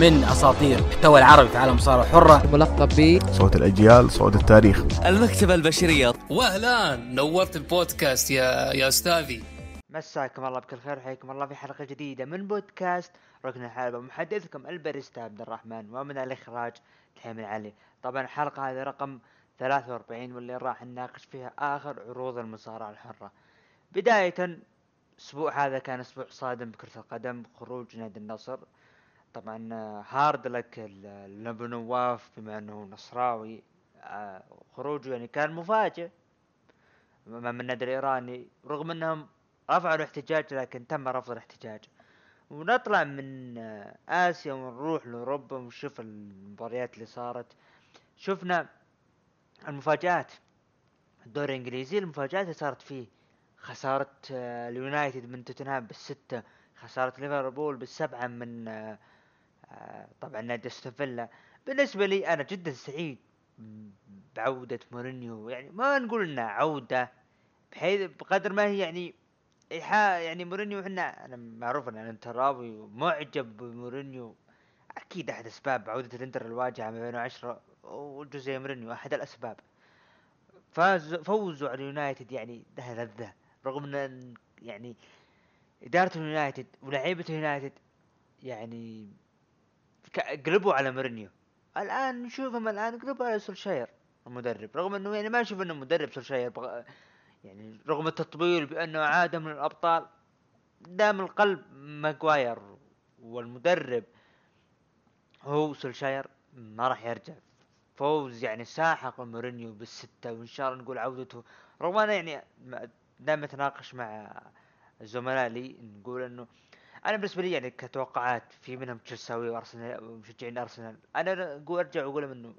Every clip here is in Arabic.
من أساطير المحتوى العربي في عالم المصارعه الحره ملقب ب صوت الأجيال صوت التاريخ. المكتبة البشرية. واهلا نورت البودكاست يا يا أستاذي. مساكم الله بكل خير وحياكم الله في حلقة جديدة من بودكاست ركن الحلبة. محدثكم الباريستا عبد الرحمن ومن الإخراج تحيم علي طبعا الحلقة هذه رقم 43 واللي راح نناقش فيها آخر عروض المصارعة الحرة. بداية الأسبوع هذا كان أسبوع صادم بكرة القدم خروج نادي النصر. طبعا هارد لك لابو نواف بما أنه نصراوي. آه، خروجه يعني كان مفاجئ. امام النادي الايراني رغم أنهم رفعوا الاحتجاج لكن تم رفض الاحتجاج. ونطلع من آه، آسيا ونروح لأوروبا ونشوف المباريات اللي صارت. شفنا المفاجآت الدوري الإنجليزي المفاجآت اللي صارت فيه. خسارة آه، اليونايتد من توتنهام بالستة خسارة ليفربول بالسبعة من طبعا نادي استون فيلا بالنسبة لي أنا جدا سعيد بعودة مورينيو. يعني ما نقول إنها عودة بحيث بقدر ما هي يعني يعني مورينيو إحنا أنا معروف إن أنا انتراوي ومعجب بمورينيو. أكيد أحد أسباب عودة الإنتر الواجهة من 2010 وجوزيه مورينيو أحد الأسباب. فاز فوزوا على اليونايتد يعني ده لذة. رغم إن يعني إدارة اليونايتد ولاعيبة اليونايتد يعني قلبوا على مورينيو الآن نشوفهم الآن قلبوا على سولشاير المدرب رغم إنه يعني ما أشوف إنه مدرب سولشاير بغ... يعني رغم التطبيل بأنه عادة من الأبطال دام القلب ماجواير والمدرب هو سولشاير ما راح يرجع. فوز يعني ساحق مورينيو بالستة وإن شاء الله نقول عودته. رغم أنا يعني ما- دائما اتناقش مع زملاء لي نقول إنه أنا بالنسبة لي يعني كتوقعات في منهم تشيلساوي وأرسنال ومشجعين أرسنال أنا أقول أرجع وأقول إنه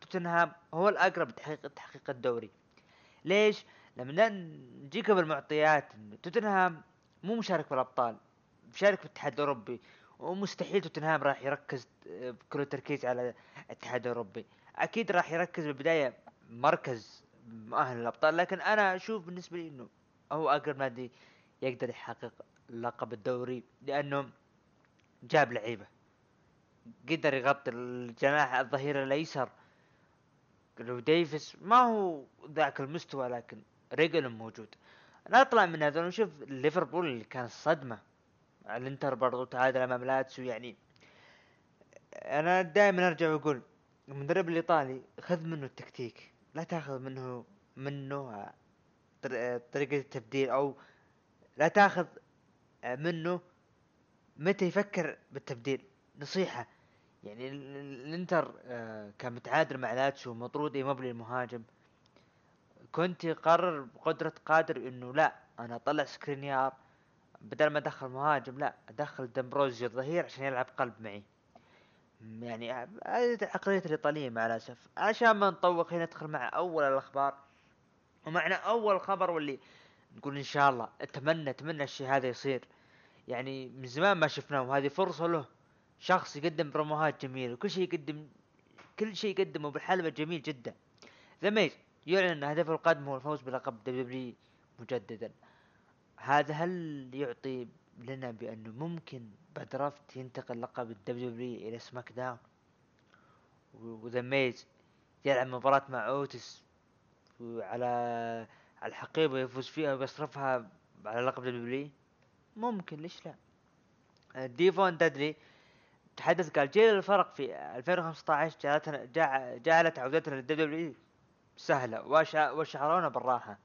توتنهام هو الأقرب لتحقيق تحقيق الدوري ليش؟ لما نجيك بالمعطيات توتنهام مو مشارك في الأبطال مشارك في الاتحاد الأوروبي ومستحيل توتنهام راح يركز آه، بكل التركيز على الاتحاد الأوروبي أكيد راح يركز بالبداية مركز مؤهل للأبطال لكن أنا أشوف بالنسبة لي إنه هو أقرب نادي يقدر يحقق لقب الدوري لأنه جاب لعيبة. قدر يغطي الجناح الظهير الأيسر. لو ديفيس ما هو ذاك المستوى لكن ريجل موجود. نطلع من هذا ونشوف ليفربول اللي كان صدمة. الانتر برضو تعادل أمام لاتسيو يعني أنا دائما أرجع وأقول المدرب الإيطالي خذ منه التكتيك. لا تأخذ منه منه طر- طريقة التبديل أو لا تأخذ منه متى يفكر بالتبديل؟ نصيحة. يعني ال- ال- الانتر آه، كان متعادل مع لاتسيو مطرود ايموبيلي المهاجم كونتي قرر بقدرة قادر إنه لا أنا أطلع سكرينيار. بدل ما أدخل مهاجم لا أدخل دمبروزيو الظهير عشان يلعب قلب معي. يعني هذه عقلية الإيطاليين مع الأسف. عشان ما نطوق هنا ندخل مع أول الأخبار. ومعنا أول خبر واللي نقول إن شاء الله أتمنى أتمنى الشيء هذا يصير. يعني من زمان ما شفناه وهذه فرصة له. شخص يقدم بروموهات جميلة وكل شيء يقدم كل شيء يقدمه بالحلبة جميل جدا. The Miz يعلن أن هدفه القادم هو الفوز بلقب دبليو مجددا. هذا هل يعطي لنا بأنه ممكن ب draft ينتقل لقب الدبليو إلى SmackDown و The Miz يلعب مباراة مع Otis وعلى على الحقيبة يفوز فيها ويصرفها على لقب دبليو ممكن ليش لا؟ آه، ديفون دادلي تحدث قال جيل الفرق في 2015 جعلتنا جع- جعلت عودتنا للدبليو سهلة وشع- وشعرونا بالراحة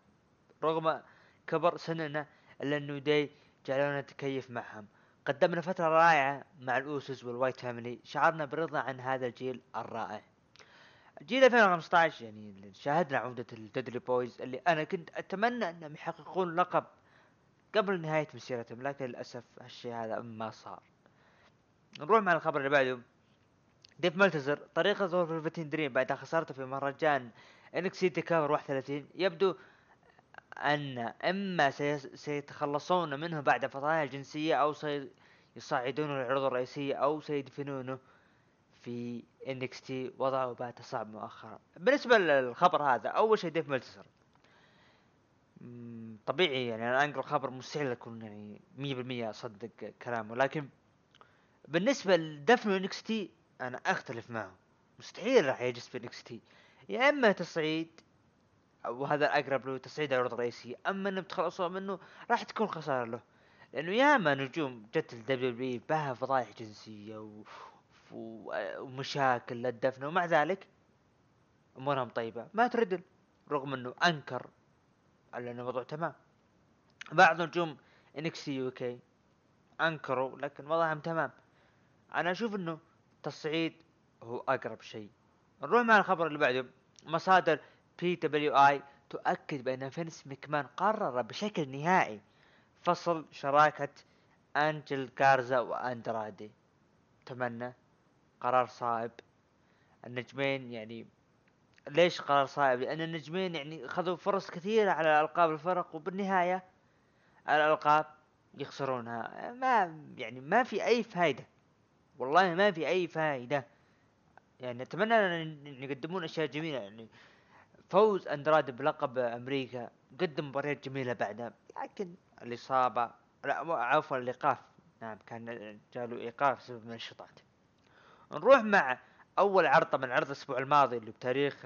رغم كبر سننا إلا إنه داي جعلونا نتكيف معهم. قدمنا فترة رائعة مع ال Usos وال Wyatt Family. شعرنا برضا عن هذا الجيل الرائع. جيل 2015 يعني شاهدنا عودة ال Dudley Boyz اللي أنا كنت أتمنى أنهم يحققون لقب قبل نهاية مسيرتهم لكن للأسف هالشيء هذا ما صار. نروح مع الخبر اللي بعده. ديف ميلتزر طريقة ظهور Velveteen Dream بعد خسارته في مهرجان NXT TakeOver 31 يبدو إما سيس- سيتخلصون منه بعد فضائح الجنسية أو سيصعدونه للعروض الرئيسية أو سيدفنونه. في NXT وضعه بات صعب مؤخرا. بالنسبة للخبر هذا أول شيء ديف ميلتزر طبيعي يعني أنا أنقل خبر مستحيل أكون يعني مية بالمية أصدق كلامه لكن بالنسبة لدفن NXT أنا أختلف معه. مستحيل راح يجلس في NXT يا إما تصعيد وهذا الأقرب له تصعيد العروض الرئيسيه أما إنه بتخلصوا منه راح تكون خسارة له. لأنه ياما نجوم جت الدبليو بي بها فضايح جنسية و... ومشاكل للدفن ومع ذلك أمورهم طيبة. مات ريدل رغم إنه أنكر على انه الموضوع تمام. بعض نجوم NXT UK أنكروا لكن وضعهم تمام. أنا أشوف إنه تصعيد هو أقرب شيء. نروح مع الخبر اللي بعده. مصادر بي دبليو اي تؤكد بأن فينس مكمان قرر بشكل نهائي فصل شراكة أنجل جارزا وأندرادي. أتمنى قرار صائب. النجمين يعني ليش قرار صائب؟ لأن النجمين يعني خذوا فرص كثيرة على ألقاب الفرق وبالنهاية الألقاب يخسرونها. ما يعني ما في أي فايدة. والله ما في أي فايدة. يعني أتمنى أن يقدمون أشياء جميلة. يعني فوز اندراد بلقب أمريكا قدم مباريات جميلة بعدها. لكن الإصابة لا عفوا الإيقاف. نعم كان جاله إيقاف بسبب النشاطات نروح مع أول عرض طبعا عرض الأسبوع الماضي اللي بتاريخ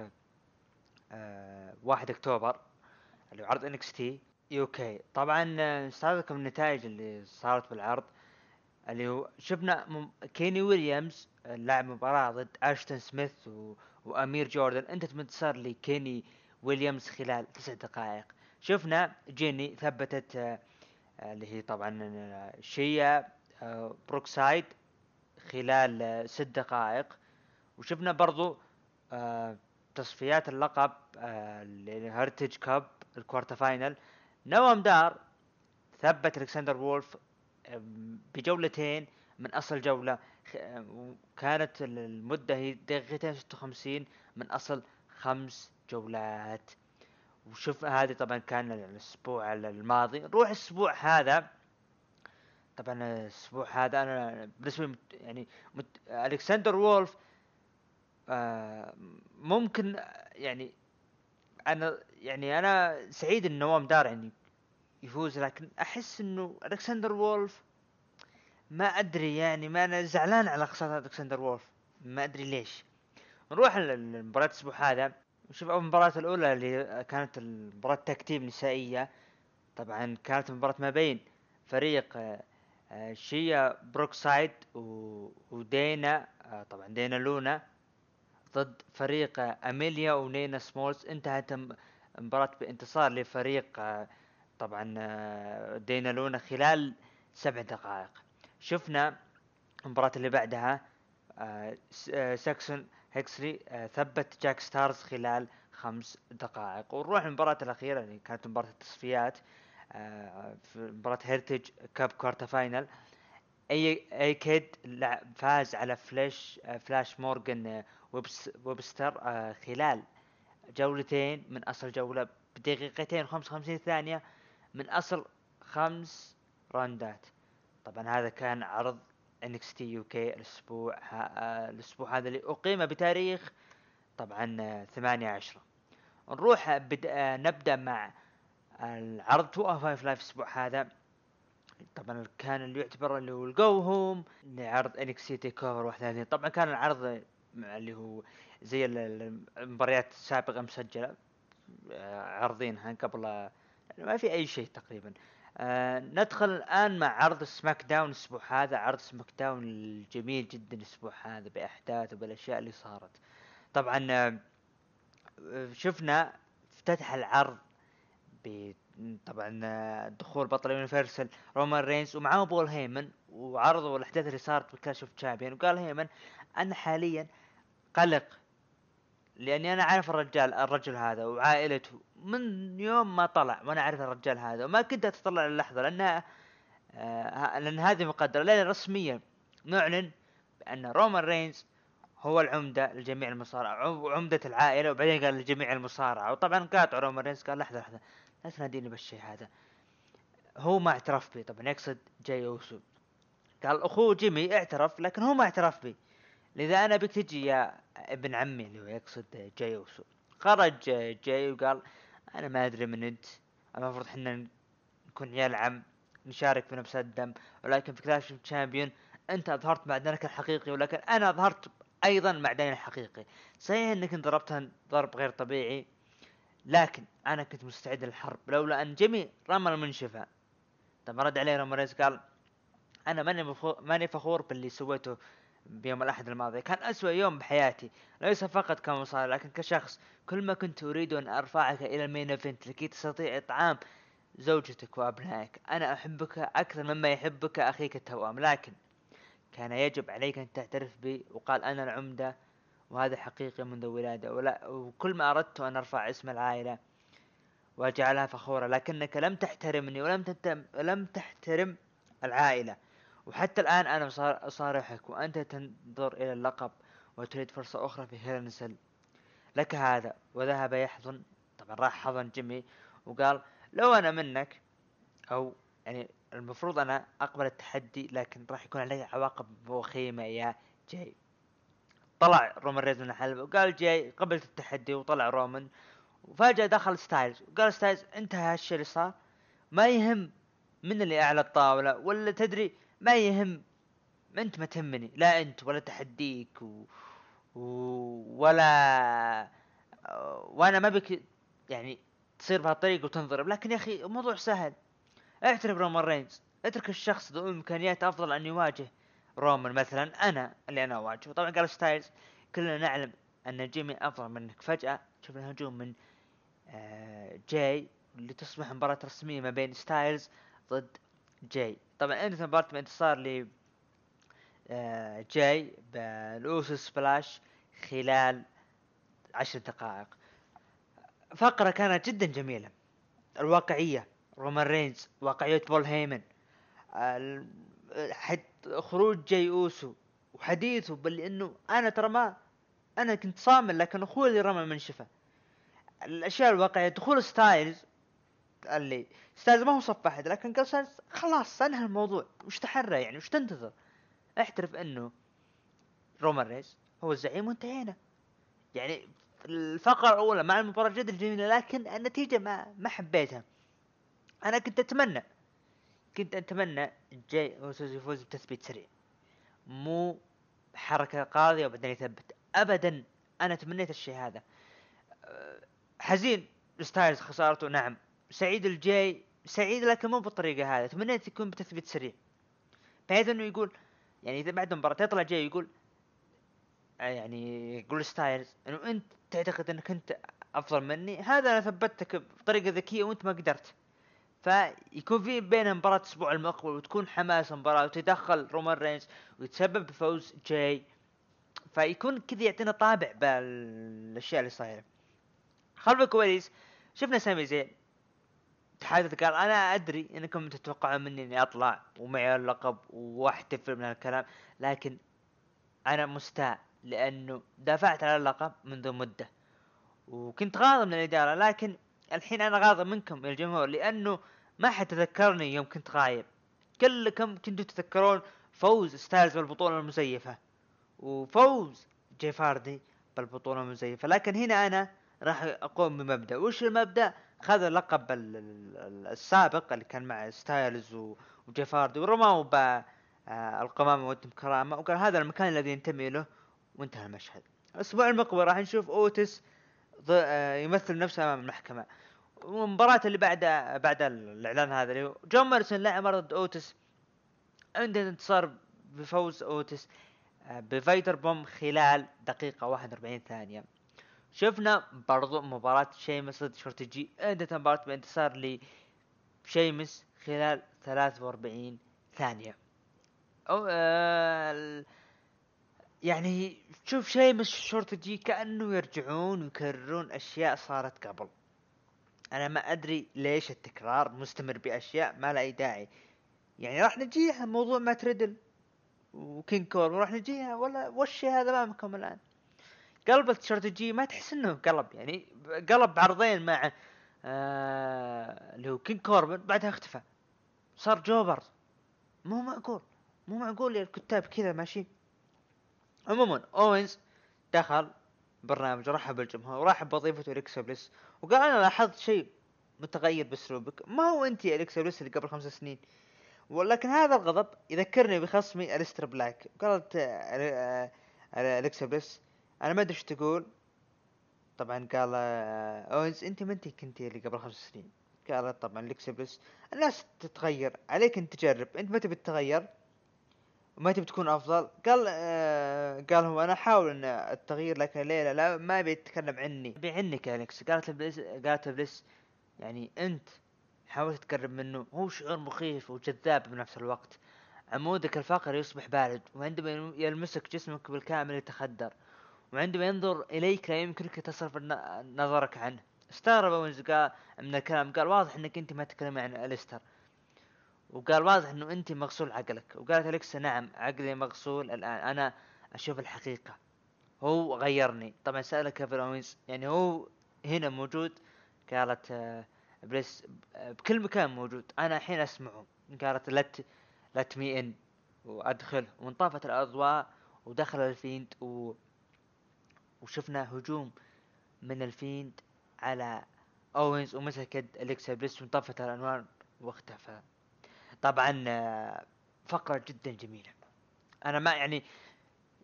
آه واحد أكتوبر اللي عرض NXT UK. طبعا نستعرض النتائج اللي صارت بالعرض اللي هو شفنا كيني ويليامز لاعب مباراة ضد أشتون سميث و... وأمير جوردن. انتهت بانتصار لكيني ويليامز خلال تسع دقائق. شفنا جيني ثبتت آه، اللي هي طبعا آه، شيا آه، بروكسايد. خلال ست دقائق. وشفنا برضو تصفيات اللقب ال Heritage Cup ال quarter final. نوام دار ثبت ألكسندر وولف بجولتين من أصل جولة. كانت المدة هي دقيقتين ستة وخمسين من أصل خمس جولات. وشوف هذه طبعا كان الأسبوع الماضي. نروح الأسبوع هذا طبعا الأسبوع هذا أنا بالنسبة لي يعني مت... الكسندر وولف آه ممكن يعني أنا يعني أنا سعيد إن نوام دار يعني يفوز لكن أحس إنه الكسندر وولف ما أدري يعني ما أنا زعلان على خسارة الكسندر وولف ما أدري ليش. نروح لمباراة الأسبوع هذا نشوف المباراة الأولى اللي كانت المباراة tag team نسائية طبعا كانت مباراة ما بين فريق آه، شيا بروكسايد وداني آه، طبعا داني لونا ضد فريق أميليا ونينا سمولز. انتهت المباراة بانتصار لفريق آه، طبعا داني لونا خلال سبع دقائق. شفنا المباراة اللي بعدها ساكسون هيكسلي ثبت جاك ستارز خلال خمس دقائق. ونروح المباراة الأخيرة اللي كانت مباراة التصفيات. في مباراة Heritage Cup quarter final أي A-Kid فاز على فلاش فلاش مورغان ويبستر خلال جولتين من أصل جولة بدقيقتين وخمس وخمسين ثانية من أصل خمس راندات طبعا هذا كان عرض NXT UK الأسبوع الأسبوع هذا اللي اقيم بتاريخ طبعا ثمانية عشرة. نروح بد... نبدأ مع العرض 205 Live الأسبوع هذا. طبعا كان اللي يعتبر اللي هو ال go home لعرض NXT TakeOver 31 طبعا كان العرض اللي هو زي المباريات السابقة مسجلة. عرضينها قبل ما في أي شيء تقريبا. آه ندخل الآن مع عرض SmackDown الأسبوع هذا. عرض SmackDown الجميل جدا الأسبوع هذا باحداثه بالاشياء اللي صارت. طبعا آه شفنا افتتح العرض طبعا دخول بطل universal رومان رينز ومعاه بول هيمن وعرضوا الأحداث اللي صارت ب Clash of Champions. وقال هيمن أنا حاليا قلق لأني أنا عارف الرجال الرجل هذا وعائلته من يوم ما طلع وأنا أعرف الرجال هذا وما كنت أتطلع للحظة لانها آه لأن هذه مقدرة. لأن رسميا نعلن بأن رومان رينز هو العمدة لجميع المصارعة وعمدة العائلة وبعدين قال لجميع المصارعة. وطبعا قاطع رومان رينز قال لحظة لحظة. لا تناديني بالشيء هذا. هو ما اعترف بي طبعا يقصد جاي اوسو قال أخوه جيمي اعترف لكن هو ما اعترف بي. لذا أنا أبيك تجي يا ابن عمي اللي هو يقصد جاي اوسو خرج جاي وقال أنا ما أدري من أنت. المفروض إحنا نكون عيال عم نشارك في نفس الدم. ولكن في Clash Champions أنت أظهرت معدنك الحقيقي ولكن أنا أظهرت أيضا معدني الحقيقي. صحيح إنك انت ضربتها ضرب غير طبيعي لكن أنا كنت مستعد للحرب. لولا أن جيمي رمى المنشفة. طب رد عليه رامريز قال أنا ماني مفخور ماني فخور باللي سويته بيوم الأحد الماضي. كان أسوأ يوم بحياتي. ليس فقط كمصارع لكن كشخص. كل ما كنت أريد أن أرفعك إلى ال main event لكي تستطيع إطعام زوجتك وأبنائك أنا أحبك أكثر مما يحبك أخيك التوأم. لكن كان يجب عليك أن تعترف بي وقال أنا العمدة وهذا حقيقي منذ الولادة ولا وكل ما أردت أن أرفع اسم العائلة وأجعلها فخورة لكنك لم تحترمني ولم تتم لم تحترم العائلة. وحتى الآن أنا أصارحك وأنت تنظر إلى اللقب وتريد فرصة أخرى في Hell in a Cell. لك هذا. وذهب يحضن. طبعا راح حضن جيمي وقال لو أنا منك أو يعني المفروض أنا أقبل التحدي لكن راح يكون علي عواقب وخيمة يا جاي. طلع رومان رينز من الحلبة وقال جاي قبلت التحدي وطلع رومان وفجأة دخل ستايلز وقال ستايلز انتهى هالشيء اللي صار. ما يهم من اللي أعلى الطاولة ولا تدري ما يهم أنت ما تهمني لا أنت ولا تحديك و... و... ولا وأنا ما أبيك يعني تصير بهالطريقة وتنضرب. لكن يا أخي الموضوع سهل. اعترف رومان رينز اترك الشخص ذو امكانيات أفضل أن يواجه رومان مثلا أنا اللي أنا أواجهه. طبعا قال ستايلز كلنا نعلم أن جيمي أفضل منك. فجأة شفنا هجوم من آه جاي اللي تصبح مباراة رسمية ما بين ستايلز ضد جاي. طبعا انتهت مباراة بانتصار ل جاي بال Uso Splash خلال عشر دقائق. فقرة كانت جدا جميلة. الواقعية رومان رينز واقعية بول هيمن بعد خروج جاي أوسو وحديثه بل انه أنا ترى ما أنا كنت صامل لكن أخوي اللي رمى المنشفه الأشياء الواقعية دخول ستايلز قال لي ستايلز ما هو صف احد لكن قال ستايلز خلاص انهى الموضوع وش تحرى يعني وش تنتظر؟ أعترف أنه رومان رينز هو الزعيم وانتهينا. يعني الفقرة الأولى مع المباراة جدا جميلة لكن النتيجة ما ما حبيتها. أنا كنت أتمنى كنت أتمنى جاي أوسو يفوز بتثبيت سريع. مو حركة قاضية وبعدين يثبت. أبدا أنا تمنيت الشيء هذا. حزين ستايلز خسارته نعم. سعيد الجاي سعيد لكن مو بالطريقة هذه. تمنيت يكون بتثبيت سريع. بحيث إنه يقول يعني إذا بعد المباراه يطلع جاي يقول آه، يعني يقول ستايلز إنه أنت تعتقد إنك أنت أفضل مني؟ هذا أنا ثبتك بطريقة ذكية وأنت ما قدرت. فيكون في بين مباراة الأسبوع المقبل وتكون حماس المباراة وتدخل رومان رينز ويتسبب بفوز جاي. فيكون كذا يعطينا طابع بالأشياء اللي صايره خلف الكواليس شفنا سامي زين. تحدث قال أنا أدري إنكم تتوقعون مني إني أطلع ومعي اللقب وأحتفل من هالكلام لكن أنا مستاء لأنه دافعت على اللقب منذ مدة. وكنت غاضب من الإدارة لكن الحين أنا غاضب منكم يا الجمهور لأنه ما حد تذكرني يوم كنت غايب. كلكم كنتوا تتذكرون فوز ستايلز بالبطولة المزيفة. وفوز جيف هاردي بالبطولة المزيفة. لكن هنا أنا راح أقوم بمبدأ. وش المبدأ؟ خذ اللقب السابق اللي كان مع ستايلز وجيف هاردي ورماه ب آه، القمامة ودم كرامة. وقال هذا المكان الذي ينتمي له وانتهى المشهد. الأسبوع المقبل راح نشوف أوتس يمثل نفسه أمام المحكمة. والمباراة اللي بعد بعد الإعلان هذا اللي جون موريسون لعب ضد أوتس. عنده انتصار بفوز أوتس آه، ب Vader Bomb خلال دقيقة 41 ثانية. شفنا برضو مباراة شيمس ضد شورتي جي انتهت مباراة بانتصار لشيمس خلال 43 ثانية. أو آه يعني تشوف شيمس شورتي جي كأنه يرجعون ويكررون أشياء صارت قبل. أنا ما أدري ليش التكرار مستمر بأشياء ما لها أي داعي. يعني راح نجيها موضوع مات ريدل وكينج كوربن وراح نجيها ولا وش هذا أمامكم الآن؟ قلب الاستراتيجية ما تحس إنه قلب يعني قلب بعرضين مع آه اللي هو كينج كوربن بعدها اختفى. صار jobber. مو معقول مو معقول يا الكتاب كذا ماشيين عموما أوينز دخل برنامج رحب بالجمهور ورحب بضيفته اليكسا بليس وقال أنا لاحظت شيء متغير بأسلوبك. ما هو أنت يا اليكسا بليس اللي قبل خمس سنين؟ ولكن هذا الغضب يذكرني بخصمي الستر بلاك. قالت آه، آه، الكسا بليس أنا ما أدري إيش تقول. طبعا قال آه، أوينز أنت ما أنت كنتي اللي قبل خمس سنين؟ قالت طبعا الكسا بليس الناس تتغير عليك انت تجرب. أنت ما تبي تتغير وما تبي تكون أفضل؟ قال آه قال هو أنا أحاول إن التغيير لكن ليلى لا ما ابي يتكلم عني. ابي عنك يا اليكس قالت بليس قالت بليس يعني أنت حاولت تقرب منه هو شعور مخيف وجذاب بنفس الوقت. عمودك الفقري يصبح بارد وعندما يلمسك جسمك بالكامل يتخدر وعندما ينظر إليك لا يمكنك تصرف نظرك عنه. استغرب وينز من الكلام قال واضح إنك أنت ما تتكلمي عن أليستر. وقال واضح إنه انت مغسول عقلك. وقالت أليكسا نعم عقلي مغسول الآن. أنا أشوف الحقيقة. هو غيرني. طبعا سأل كيفن اوينز يعني هو هنا موجود؟ قالت آه، إبليس آه، بكل مكان موجود. أنا الحين أسمعه. قالت let let me in وأدخل. وانطفت الأضواء ودخل الفيند و وشفنا هجوم من الفيند على أوينز. ومسك يد اليكسا بليس وانطفت الأنوار واختفى. طبعا آه، فقرة جدا جميلة. أنا ما يعني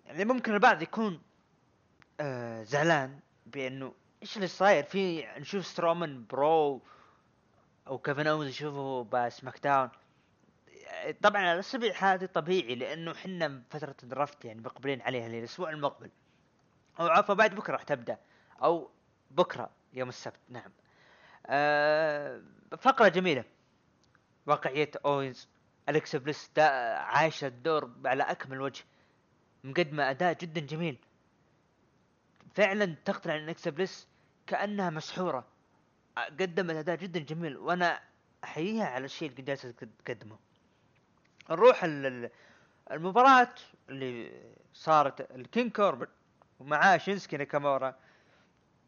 يعني ممكن البعض يكون آه زعلان بأنه إيش اللي صاير؟ في نشوف سترومان برو أو كيفن أوينز يشوفه بسماك داون طبعا الاسابيع هذه طبيعي لأنه حنا فترة ال draft يعني مقبلين عليها الأسبوع المقبل. أو عفوا بعد بكرة راح تبدأ. أو بكرة يوم السبت نعم. آه فقرة جميلة. واقعية أوينز. أليكس بليس عايشة الدور على أكمل وجه مقدمة أداء جدا جميل. فعلا تقتنع ان أليكسا بليس كأنها مسحورة. قدمت أداء جدا جميل وأنا أحييها على الشيء اللي جالسه تقدمه نروح ال- ال- المباراة اللي صارت الكينج كوربن ومعاه شينسكي ناكامورا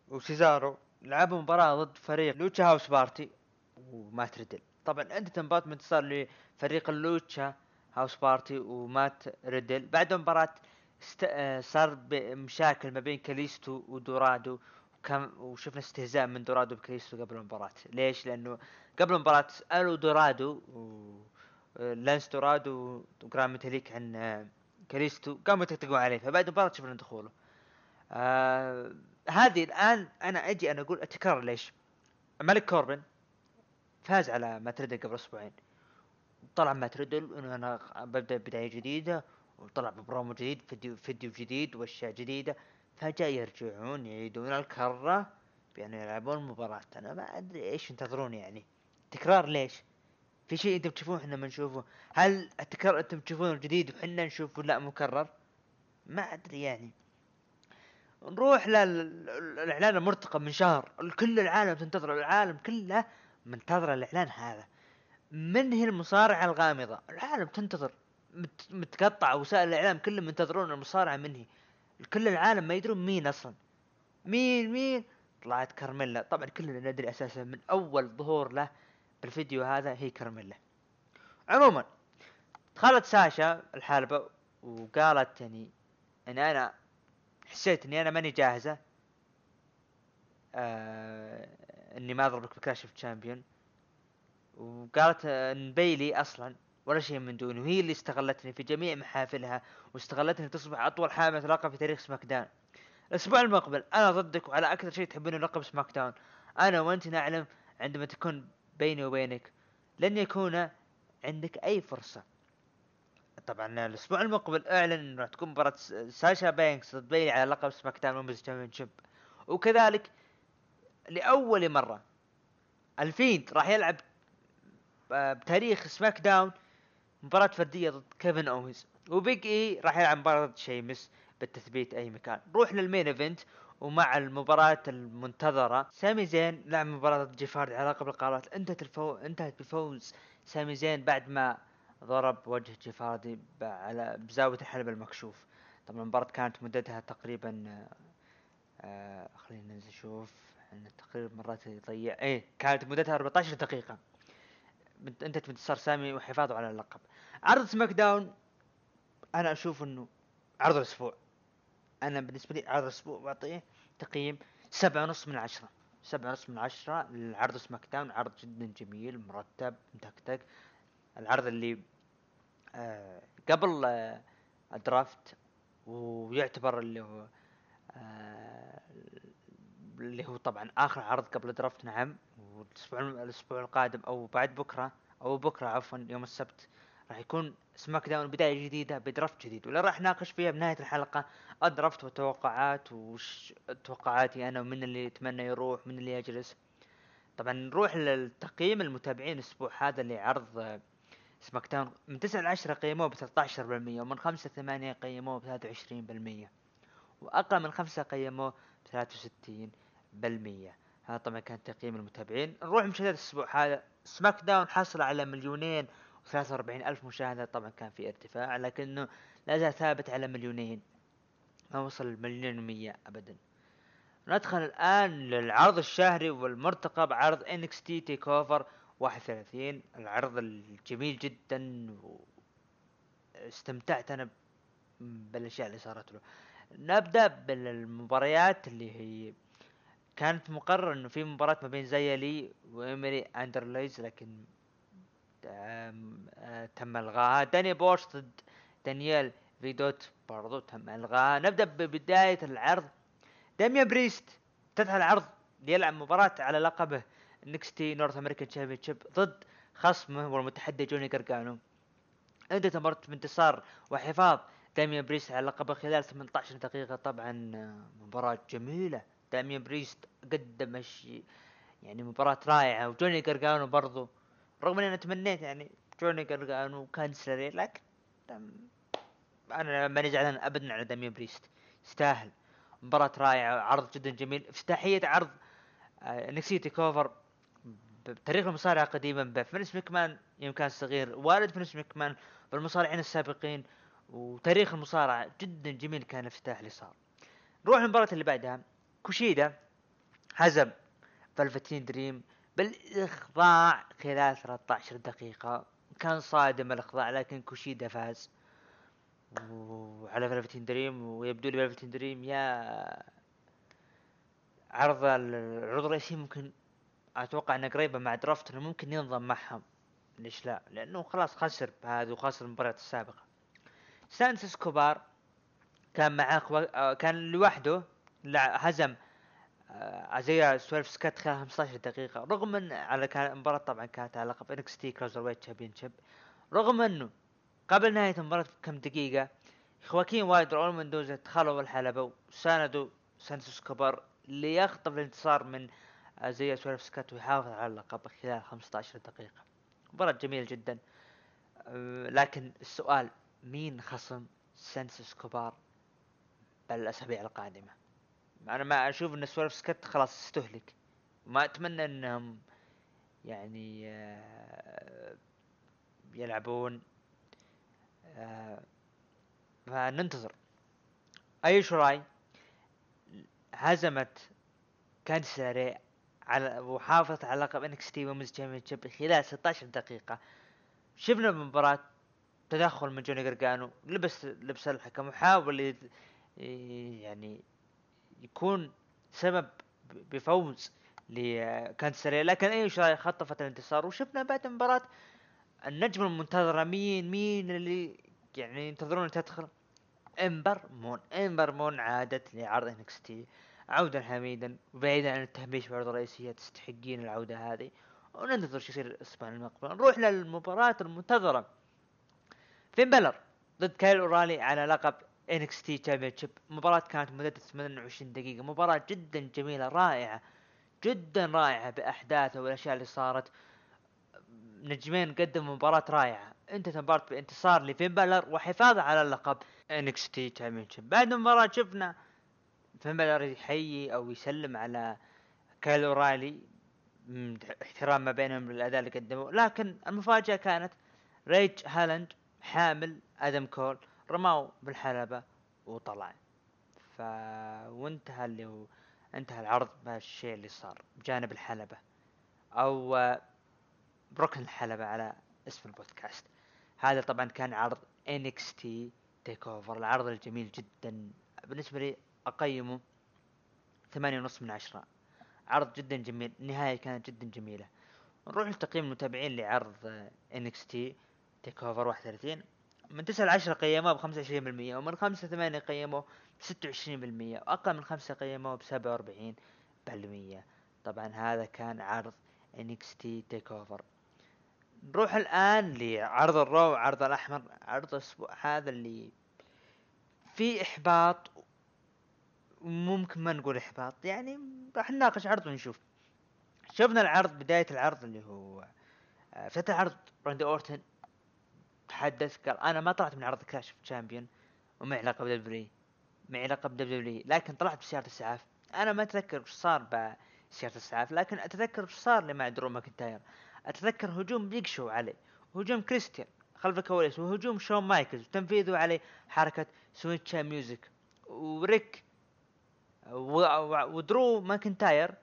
وسيزارو لعبوا مباراة ضد فريق لوتشا هاوس بارتي ومات ريدل طبعا انتهت مباراة بانتصار لفريق اللوتشا هاوس بارتي ومات ريدل بعد المباراة است... آه، صار مشاكل ما بين كاليستو ودورادو وكم وشفنا استهزاء من دورادو بكاليستو قبل المباراة ليش؟ لأنه قبل المباراة سألوا دورادو و آه، لانس دورادو وجران ميتاليك عن آه، كاليستو قاموا يطقطقون عليه فبعد المباراة شفنا دخوله آه هذه الآن أنا أجي أنا أقول التكرار ليش؟ ملك كوربن فاز على مات ريدل قبل أسبوعين. طلع مات ريدل إنه أنا ببدأ بداية جديدة وطلع ببرومو جديد فيديو فيديو جديد وأشياء جديدة. فجأة يرجعون يعيدون الكرة بان يلعبون مباراة. أنا ما أدري إيش ينتظرون يعني. تكرار ليش؟ في شيء أنتم تشوفون إحنا ما نشوفه؟ هل التكرار أنتم تشوفونه جديد وحنا نشوفه لا مكرر؟ ما أدري يعني. نروح للإعلان المرتقب من شهر. كل العالم تنتظر العالم كله منتظر الإعلان هذا. من هي المصارعة الغامضة؟ العالم تنتظر. مت متقطع وسائل الإعلام كلهم منتظرون المصارعة من هي. كل العالم ما يدرون مين أصلا. مين مين؟ طلعت كارميلا. طبعا كلنا ندري أساسا من أول ظهور له بالفيديو هذا هي كارميلا. عموما دخلت ساشا الحلبة وقالت يعني ان أنا حسيت إني أنا ماني جاهزة. آه إني ما أضربك ب Clash of Champions وقالت إن بيلي أصلا ولا شيء من دونه وهي اللي استغلتني في جميع محافلها واستغلتني تصبح أطول حاملة لقب في تاريخ سماك داون الأسبوع المقبل أنا ضدك وعلى أكثر شيء تحبونه لقب سماك داون أنا وأنت نعلم عندما تكون بيني وبينك لن يكون عندك أي فرصة. طبعا الأسبوع المقبل أعلن انه راح تكون مباراة ساشا بانكس ضد بيلي على لقب سماك داون Championship وكذلك لأول مرة. الفيند راح يلعب آه، بتاريخ سماك داون مباراة فردية ضد كيفن أوينز. وبيج إي راح يلعب مباراة ضد شيمس بالتثبيت أي مكان. نروح لل main event ومع المباراة المنتظرة. سامي زين لعب مباراة ضد جيف هاردي على لقب القارات انتهت الفو... انتهت بفوز سامي زين بعد ما ضرب وجه جيفاردي على بزاوية الحلبة المكشوف. طبعا المباراة كانت مدتها تقريبا آه، آه خلينا نشوف. إحنا تقريبا مرات يضيع. إيه كانت مدتها 14 دقيقة. بنت- انتهت بانتصار سامي وحفاظه على اللقب. عرض سماك داون. أنا أشوف إنه عرض الأسبوع. أنا بالنسبة لي عرض الأسبوع بعطيه تقييم سبعة ونص من عشرة. سبعة ونص من عشرة لعرض سماك داون. عرض جدا جميل مرتب متكتك. العرض اللي آه قبل آه ال draft ويعتبر اللي هو آه اللي هو طبعا آخر عرض قبل ال draft نعم والأسبوع الأسبوع القادم أو بعد بكرة أو بكرة عفوا يوم السبت راح يكون سماك داون بداية جديدة ب draft جديد. واللي راح ناقش فيها بنهاية الحلقة ال draft والتوقعات وش توقعاتي أنا ومن اللي يتمنى يروح من اللي يجلس. طبعا نروح للتقييم المتابعين الأسبوع هذا لعرض آه، سماك داون. من 9 ل 10 قيموه ب 13% ومن 5 ل 8 قيموه ب 23% وأقل من 5 قيموه ب 63% هذا طبعا كان تقييم المتابعين. نروح مشاهدات الأسبوع هذا. سماك داون حصل على مليونين و43 ألف مشاهدة. طبعا كان في ارتفاع لكنه لا زال ثابت على مليونين. ما وصل المليون ومية أبدا. ندخل الآن للعرض الشهري والمرتقب عرض NXT تيك اوفر 31 العرض الجميل جدا و... استمتعت أنا بالأشياء اللي صارت له. نبدأ بالمباريات اللي هي كانت مقرر إنه في مباراة ما بين زيالي وإيمري أندرليز لكن آه، تم إلغاها. داني بورش ضد دانيال فيدوت برضو تم إلغاها. نبدأ ببداية العرض. داميان بريست افتتح العرض ليلعب مباراة على لقبه NXT North American Championship ضد خصمه والمتحدي جوني جرجانو. انتهت المباراة بانتصار وحفاظ داميان بريست على لقبه خلال 18 دقيقة. طبعا آه، مباراة جميلة. داميان بريست قدم شيء يعني مباراة رائعة وجوني جرجانو برضو. رغم إني أنا تمنيت يعني جوني جرجانو كانديس لري لكن أنا ماني زعلان ابدا على داميان بريست. يستاهل. مباراة رائعة عرض جدا جميل. إفتتاحية عرض آه، NXT TakeOver بتاريخ المصارعة قديما بفنس مكمان يوم كان صغير. والد فنس مكمان بالمصارعين السابقين وتاريخ المصارعة جدا جميل كان الافتتاح اللي صار نروح للمباراة اللي بعدها. كوشيدا هزم فالفتين دريم بالإخضاع خلال 13 دقيقة. كان صادم الإخضاع لكن كوشيدا فاز. وعلى فالفتين دريم ويبدو لي فالفتين دريم يا عرض العروض الرئيسية ممكن أتوقع انه قريبة مع draft إنه ممكن ينضم معهم. ليش لا؟ لأنه خلاص خسر بهذا وخسر المباريات السابقة. سانتوس اسكوبار كان معاه كان لوحده. لع- هزم. آيزيا سويرف سكات خلال 15 دقيقة. رغم أن على كان المباراة طبعا كانت على لقب NXT Cruiserweight Championship رغم أنه قبل نهاية المباراة بكم دقيقة خواكين وايلد وراؤول مندوزا دخلوا الحلبة وساندوا سانتوس اسكوبار ليخطف الانتصار من آيزيا سويرف سكات ويحافظ على اللقب خلال 15 دقيقة. مباراة جميلة جدا. آه، لكن السؤال مين خصم سانسوس كبار بالأسابيع القادمة؟ أنا ما أشوف إن سوالف سكت خلاص استهلك. ما أتمنى إنهم يعني آه، يلعبون آه، فننتظر. أي شراي هزمت كانديس لري على وحافظت على لقب NXT Women's Championship خلال 16 دقيقة. شفنا بمباراة تدخل من جوني جرجانو لبس لبس الحكم وحاول يعني يكون سبب بفوز لكانديس لري لكن ايو شيراي خطفت الانتصار وشفنا بعد المباراة النجم المنتظرة مين؟ مين اللي يعني ينتظرون تدخل؟ إمبر مون. إمبر مون عادت لعرض NXT عودا حميدا وبعيدا عن التهميش بالعروض الرئيسية تستحقين العودة هذه. وننتظر شو يصير الأسبوع المقبل نروح للمباراة المنتظرة. فين بالر؟ ضد كايل أورايلي على لقب NXT Championship. مباراة كانت مدتها 28 دقيقة. مباراة جدا جميلة رائعة جدا رائعة باحداثها والأشياء اللي صارت. نجمين قدموا مباراة رائعة. انتهت المباراة بانتصار لفين بالر وحفاظه على اللقب NXT Championship. بعد المباراة شفنا فين بالر يحيي أو يسلم على كايل اورايلي احترام ما بينهم للأداء اللي قدموه. لكن المفاجأة كانت ريدج هولاند حامل أدم كول. رماه بالحلبة وطلع. ف وانتهى اللي هو انتهى العرض بهالشيء اللي صار بجانب الحلبة. أو بركن الحلبة على اسم البودكاست. هذا طبعا كان عرض NXT TakeOver العرض الجميل جدا. بالنسبة لي أقيمه ثمانية ونص من عشرة. عرض جدا جميل. النهاية كانت جدا جميلة. نروح لتقييم المتابعين لعرض NXT TakeOver 31 من 9 ل 10 قيموه ب 25% ومن 5 ل 8 قيموه ب 26% وأقل من 5 قيموه ب 47% طبعا هذا كان عرض NXT TakeOver نروح الآن لعرض ال Raw عرض الأحمر عرض الأسبوع. هذا اللي في إحباط ممكن ما نقول إحباط يعني راح نناقش عرض ونشوف. شفنا العرض بداية العرض اللي هو آه، فتح العرض راندي أورتن. تحدث قال أنا ما طلعت من عرض Clash of Champions وما علاقة بدبليو ما علاقة بدبليو لكن طلعت بسيارة الاسعاف أنا ما أتذكر وش صار بسيارة الاسعاف لكن أتذكر وش صار لي مع درو ماكنتاير. أتذكر هجوم بيج شو عليه هجوم كريستيان خلف الكواليس وهجوم شون مايكلز وتنفيذه عليه حركة Sweet Chin Music وريك ودرو ماكنتاير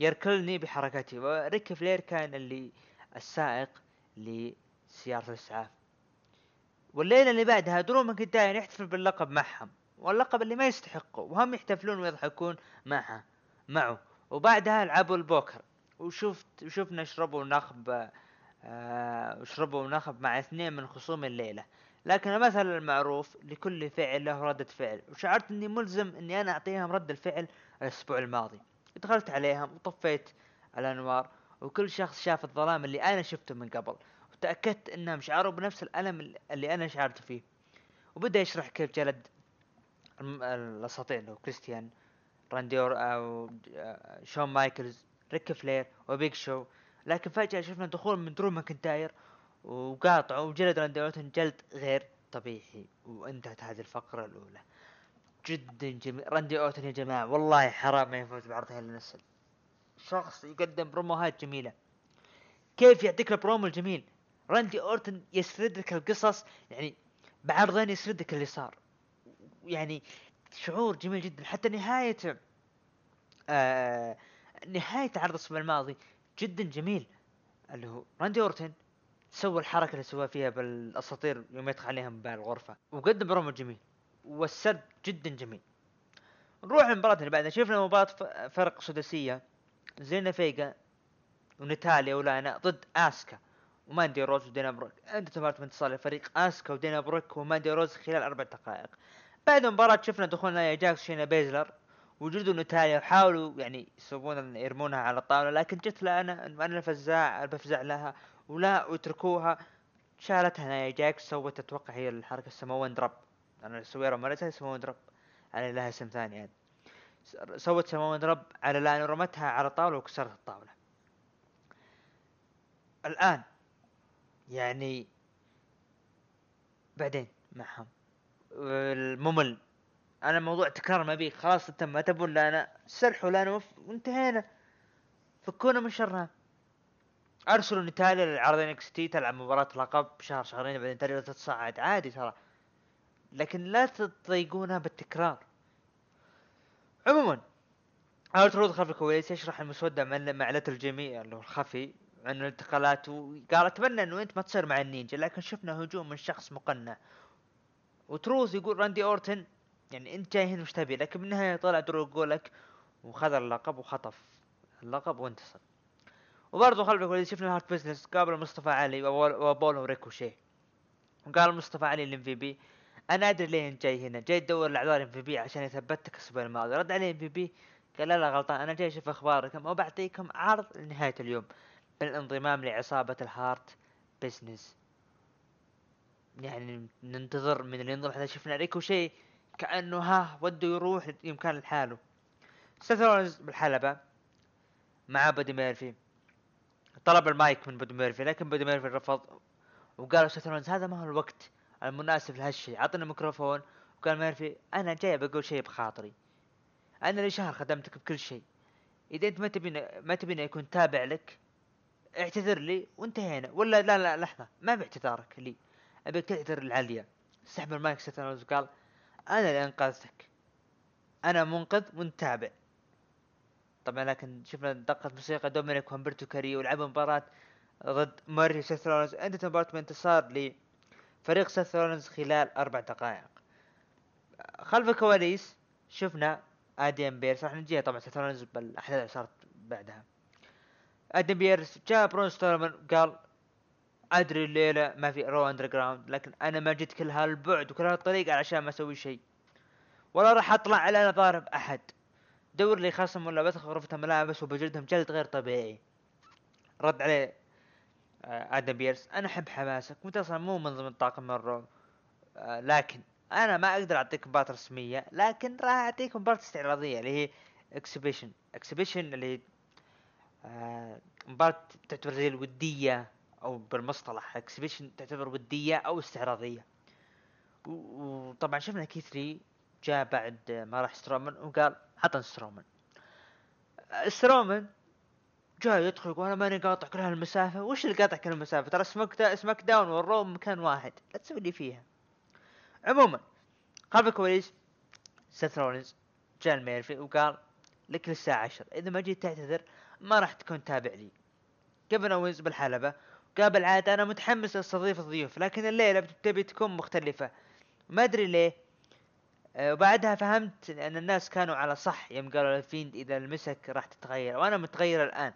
يركلني بحركته وريك فلير كان اللي السائق لسيارة الإسعاف. والليلة اللي بعدها درو ماكنتاير يحتفل باللقب معهم واللقب اللي ما يستحقه وهم يحتفلون ويضحكون معه معه. وبعدها لعبوا البوكر. وشفت وشفنا شربوا نخب آه وشربوا نخب مع اثنين من خصوم الليلة. لكن المثل المعروف لكل فعل له ردة فعل. وشعرت إني ملزم إني أنا أعطيهم رد الفعل الأسبوع الماضي. دخلت عليهم وطفيت الأنوار وكل شخص شاف الظلام اللي أنا شفته من قبل. وتاكدت انهم شعروا بنفس الألم اللي أنا شعرت فيه. وبدأ يشرح كيف جلد الأساطير اللي هو كريستيان رانديور أو شون مايكلز ريك فلير وبيج شو. لكن فجأة شفنا دخول من درو ماكنتاير وقاطعه وجلد راندي أورتن جلد غير طبيعي. وانتهت هذه الفقرة الأولى. جدا جميل. راندي أورتن يا جماعة والله حرام ما يفوز بعرض Hell in a Cell شخص يقدم بروموهات جميلة. كيف يعطيك البرومو الجميل؟ راندي أورتن يسرد لك القصص يعني بعرضين يسرد لك اللي صار. يعني شعور جميل جدا. حتى نهاية آه نهاية عرض الأسبوع الماضي جدا جميل. اللي هو راندي أورتن سوى الحركة اللي سواها فيها بالأساطير يوم يدخل عليهم بالغرفه وقدم برومو جميل. والسرد جدا جميل. نروح للمباراة اللي بعدها. شفنا مباراة فرق سداسية زينا فيجا ونتاليا ولانا ضد آسكا. وماندي روز ودينا بروك انت تبارك انتصار لفريق أسكا ودينا بروك وماندي روز خلال أربع دقائق. بعد المباراة شفنا دخول نايا جاكس شينا بيزلر وجود نتاليا وحاولوا يعني يسوون يرمونها على الطاولة لكن جت لانا أنا الفزاع الفزاع لها ولا وتركوها شالتها نايا جاكس سوت أتوقع هي الحركة سمون درب أنا سويرا مرتها سمون درب على لها اسم ثاني يعني. سوت سمون درب على لأن رمتها على الطاولة وكسرت الطاولة. الآن يعني بعدين معهم. الممل. أنا موضوع تكرار ما بيك خلاص أنت ما تبون لا سرحوا لا وانتهينا. فكونا من شرها أرسلوا نتاليا لعرض NXT تلعب مباراة لقب شهر شهرين بعدين نتاليا تتصاعد. عادي ترى. لكن لا تضايقونها بالتكرار. عموما آر تروث خلف الكواليس يشرح المسودة مع الجميع اللي هو الخفي. عن الانتقالات وقال أتمنى إنه أنت ما تصير مع النينجا لكن شفنا هجوم من شخص مقنع. وتروث يقول راندي أورتن يعني أنت جاي هنا وش تبي؟ لكن بالنهاية طلع درو يقولك وخذ اللقب وخطف اللقب وانتصر. وبرضه خلف الكواليس شفنا ال Hurt Business قابل مصطفى علي وابولو ريكوشي. وقال مصطفى علي ل MVP أنا أدري ليه أنت جاي هنا جاي تدور الأعذار MVP عشان يثبتك الأسبوع الماضي رد عليه MVP قال لا لا غلطان أنا جاي أشوف أخباركم وبعطيكم عرض لنهاية اليوم. بالانضمام لعصابة ال Hurt Business يعني ننتظر من اللي ينظر شفنا ريكوشي كأنه ها وده يروح يمكن لحاله. سيث رولنز بالحلبة مع بدي ميرفي. طلب المايك من بودي ميرفي لكن بودي ميرفي رفض وقال سيث رولنز هذا ما هو الوقت المناسب لهالشيء. عطنا الميكروفون. وقال ميرفي أنا جاي بقول شيء بخاطري. أنا لي شهر خدمتك بكل شيء. إذا أنت ما تبينا ما تبينا يكون تابع لك اعتذر لي وانتهينا. ولا لا لا لحظة ما باعتذارك لي. ابيك تعتذر لعاليا سحب المايك سترونز وقال أنا اللي انقذتك أنا منقذ وانت تابع طبعا لكن شفنا دقة موسيقى دومينيك وهمبرتو كاري ولعبوا مباراة ضد ميرفي وسيث رولنز انتهت مباراة بانتصار لفريق سيث رولنز خلال أربع دقائق. خلف الكواليس شفنا آدم بيرس راح نجيها طبعا سيث رولنز بالاحداث اللي صارت بعدها. آدم بيرس. جاء برون ستورمان قال أدري الليلة ما في Raw Underground لكن أنا ما جيت كل هالبعد وكل هالطريقه عشان ما أسوي شيء. ولا راح أطلع على ضارب أحد. دور لي خصم ولا بدخل غرفة الملابس وبجلدهم جلد غير طبيعي. رد عليه آه، آدم بيرس. أنا أحب حماسك وانت أصلا؟ مو من ضمن طاقم ال Raw آه، لكن أنا ما أقدر اعطيك مباراة رسمية لكن راح اعطيك مباراة استعراضية اللي هي exhibition exhibition اللي مباراة تعتبر زي الودية أو بالمصطلح exhibition تعتبر ودية أو استعراضية. وطبعا شفنا كيث لي جاء بعد ما راح سترومان وقال حطن سترومان. سترومان جاي يدخل يقول أنا ماني قاطع كل هالمسافة. وش اللي قاطع كل هالمسافه ترى سماك دا SmackDown وال Raw مكان واحد. لا تسوي لي فيها. عموما خلف الكواليس سيث رولينز جاء لميرفي وقال لك للساعة 10 إذا ما جيت تعتذر ما راح تكون تابع لي. كيفن أوينز بالحلبة قال بالعادة أنا متحمس أستضيف الضيوف لكن الليلة بتبي تكون مختلفة. ما أدري ليه. آه، وبعدها فهمت أن الناس كانوا على صح. يوم قالوا ال Fiend إذا لمسك راح تتغير وأنا متغير الآن.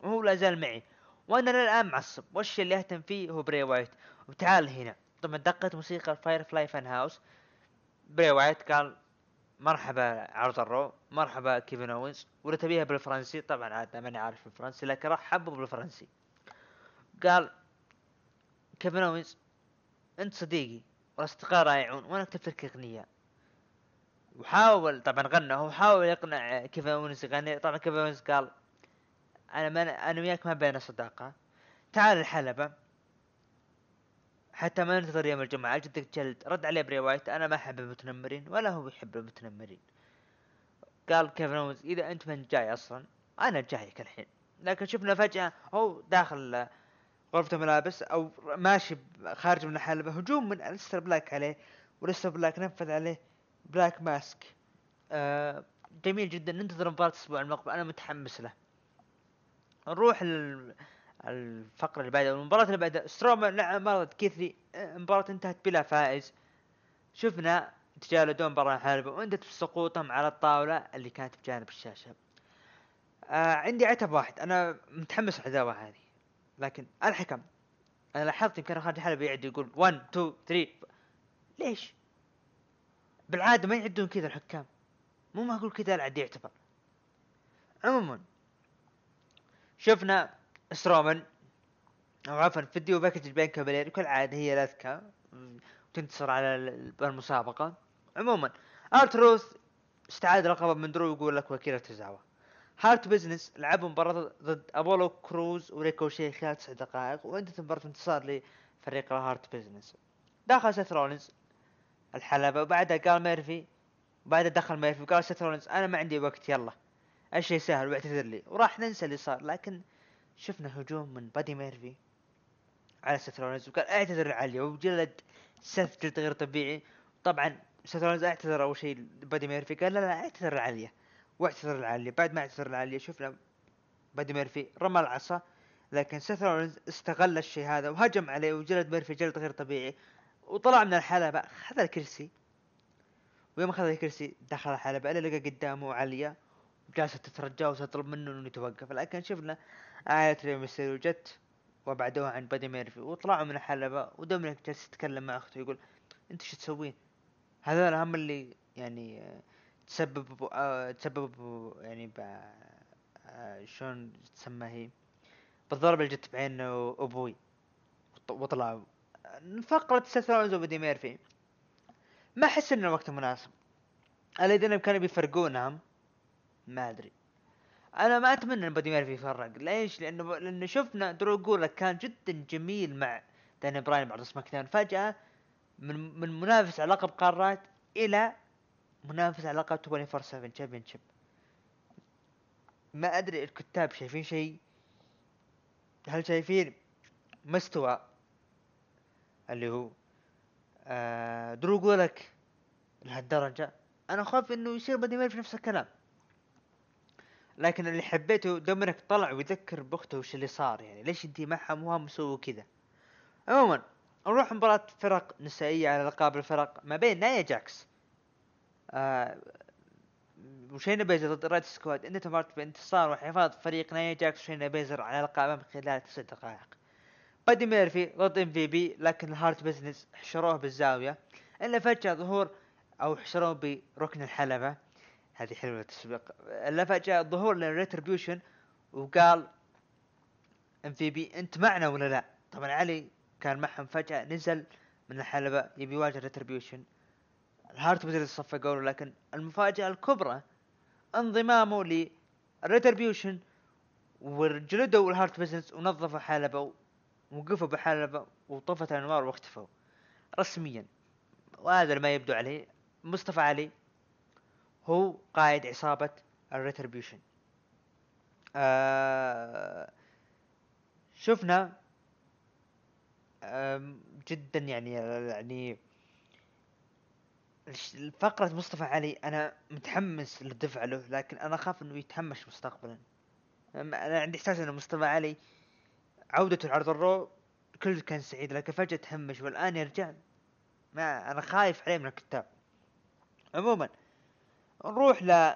وهو لا زال معي. وأنا للآن معصب. والشيء اللي أهتم فيه؟ هو براي وايت. وتعال هنا. طبعا دقت موسيقى ال Firefly Fun House براي وايت قال مرحبا عرض ال Raw مرحبا كيفن أوينز. ولا تبيها بالفرنسي؟ طبعا عاد ماني عارف الفرنسي لكن رحب به بالفرنسي. قال كيفن أوينز أنت صديقي والاصدقاء رائعون وأنا كتبت لك أغنية. وحاول طبعا غنى هو حاول يقنع كيفن أوينز يغني. طبعا كيفن أوينز قال أنا ما أنا وياك ما بيننا صداقة. تعال الحلبة. حتى ما ننتظر يوم الجمعة. أجلدك جلد. رد عليه براي وايت أنا ما أحب المتنمرين ولا هو يحب المتنمرين. قال كيفن أوينز إذا أنت منت جاي أصلا. أنا جايك الحين. لكن شفنا فجأة هو داخل غرفة الملابس أو ماشي خارج من الحلبة هجوم من أليستر بلاك عليه وأليستر بلاك نفذ عليه Black Mass. آه جميل جدا. ننتظر مباراة الأسبوع المقبل. أنا متحمس له. نروح لل... الفقرة اللي بعدها المباراة اللي بعدها. سترومان ضد كيث لي آه، المباراة انتهت بلا فائز. شفنا تجالدون برا الحلبة وانتهت بسقوطهم على الطاولة اللي كانت بجانب الشاشة. آه عندي عتب واحد. أنا متحمس العداوة هذه لكن الحكم. أنا لاحظت يمكن خارج الحلبة يعد يقول 1 2 3 ليش؟ بالعادة ما يعدون كذا الحكام. مو معقول كذا العد يعتبر. عموما شفنا سترومان أو عفوا video package بيانكا بيلير كالعادة هي الاذكى وتنتصر على ال- المسابقة. عموما آر تروث استعاد لقبه من درو يقول لك وأكيرا توزاوا Hurt Business لعبوا مباراة ضد أبولو كروز وريكوشي خلال تسع دقائق وانتهت مباراة انتصار لفريق ال Hurt Business دخل سيث رولينز. الحلبة. وبعدها قال ميرفي. وبعدها دخل ميرفي وقال سيث رولينز أنا ما عندي وقت يلا. الشيء سهل واعتذر لي. وراح ننسى اللي صار لكن شفنا هجوم من بادي ميرفي على سيث رولينز وقال اعتذر لعلي وجلد سيث جلد غير طبيعي. طبعا سيث رولينز اعتذر أول شيء بادي ميرفي قال لا لا اعتذر لعليا واعتذر لعلي. بعد ما اعتذر لعلي شفنا بادي ميرفي رمى العصا لكن سيث رولينز استغل الشيء هذا وهجم عليه وجلد ميرفي جلد غير طبيعي. وطلع من الحلبة خذ الكرسي. ويوم اخذ الكرسي دخل الحلبة الا لقى قدامه عليا. جالسة تترجاه وتطلب منه إنه يتوقف. لكن شفنا عائلة ري مستيريو جت وبعدوها عن بادي ميرفي. وطلعوا من الحلبة ودومينيك جالس يتكلم مع أخته يقول أنت شو تسوين؟ هذول هم اللي يعني تسببوا آه، تسببوا يعني آه، شلون تسمى هي؟ بالضربة اللي جت بعين أبوي. وط- وطلعوا فقرة سيث رولينز وبادي ميرفي. ما أحس إنه الوقت مناسب. الذين كانوا بيفرقونهم ما أدري. أنا ما أتمنى إن بادي ميرفي يفرق. ليش؟ لأنه لأنه شفنا درو كان جدا جميل مع داني براين بعد سماك داون فجأة من من منافس على لقب قارات إلى منافس على لقب 24 7 champion ما أدري الكُتّاب شايفين شيء؟ هل شايفين مستوى اللي هو؟ آه درو يقولك لهالدرجة أنا خاف إنه يصير بادي ميرفي نفس الكلام. لكن اللي حبيته دومينيك طلع ويذكر بأخته وش اللي صار يعني ليش أنتي معهم وهم مسووا كذا. عموما نروح مباراة فرق نسائية على القاب الفرق ما بين نايا جاكس آه وشينا بيزلر ضد Riott Squad. انتهت بانتصار وحفاظ فريق نايا جاكس وشينا بيزلر على القابهم من خلال تسع دقائق. بادي ميرفي ضد MVP لكن ال Hurt Business حشروه بالزاوية. إلا فجأة ظهور أو حشروه بركن الحلبة. هذه حلوة التسويق. الا فجأة ظهور لل Retribution وقال MVP أنت معنا ولا لا؟ طبعا علي كان معهم فجأة نزل من الحلبة يبي يواجه Retribution. ال Hurt Business صفقوا له لكن المفاجأة الكبرى انضمامه لل Retribution وجلدوا ال Hurt Business ونظفوا حلبة وقفوا بحلبة وطفت الأنوار واختفوا رسميا. وهذا ما يبدو عليه. مصطفى علي هو قائد عصابة ال Retribution. آه شفنا جدا يعني يعني فقرة مصطفى علي أنا متحمس للدفع له لكن أنا أخاف إنه يتهمش مستقبلا. أنا عندي إحساس ان مصطفى علي عودته لعرض ال Raw كل كان سعيد لكن فجأة تهمش والآن يرجع. ما أنا خايف عليه من الكتاب. عموما نروح ل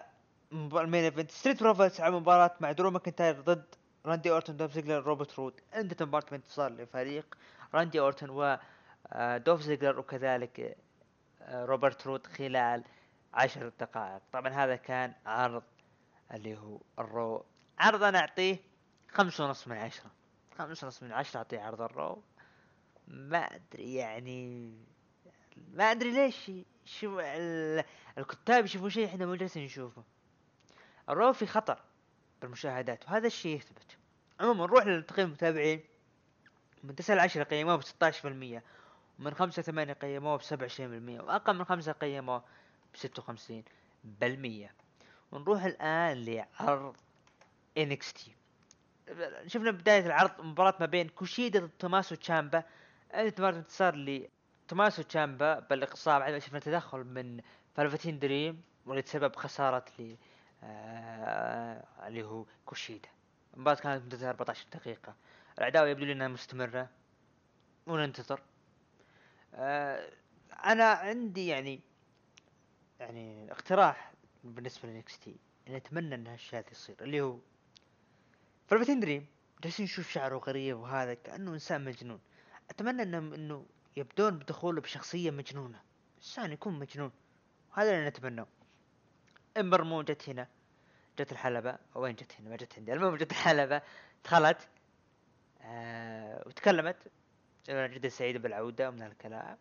ال main event Street Profits على مباراة مع درو ماكنتاير ضد راندي اورتون دولف زيجلر روبرت رود. انتهت مباراة بانتصار لفريق راندي اورتون و آه، زيجلر وكذلك آه، روبرت رود خلال عشر دقائق. طبعا هذا كان عرض اللي هو ال Raw. عرض أنا أعطيه خمسة ونص من عشرة. خمسة ونص من عشرة أعطيه عرض الرو. ما أدري يعني ما أدري ليش شو ال- الكتاب يشوفوا شيء إحنا مو جالسين نشوفه. الرو في خطر بالمشاهدات وهذا الشيء يثبت. عموما نروح لتقييم المتابعين من 9 ل 10 قيموه ب 16% ومن 5 ل 8 قيموه ب 27% وأقل من 5 قيموه ب 56% ونروح الآن لعرض NXT شفنا بداية العرض مباراة ما بين كوشيدا ضد توماسو تشامبا. انتهت مباراة انتصار لتوماسو تشامبا بالاقصاء بعد ما شفنا تدخل من فالفتين دريم واللي تسبب خسارة ل آه اللي هو كوشيدا. المباراة كانت مدتها 14 دقيقة. العداوة يبدو لي إنها مستمرة. وننتظر. آه أنا عندي يعني يعني اقتراح بالنسبة ل NXT اتمنى إن هالشيء هذا يصير. اللي هو فلفتين دريم. جالسين نشوف شعره غريب وهذا كأنه إنسان مجنون. أتمنى انهم إنه يبدون بدخوله بشخصية مجنونة. انسان يكون مجنون. هذا اللي نتمناه امبر مون جت هنا. جت الحلبة. وين جت هنا؟ ما جت عندي. المهم جت الحلبة. دخلت. آه وتكلمت. أنا جدا سعيدة بالعودة. من هالكلام.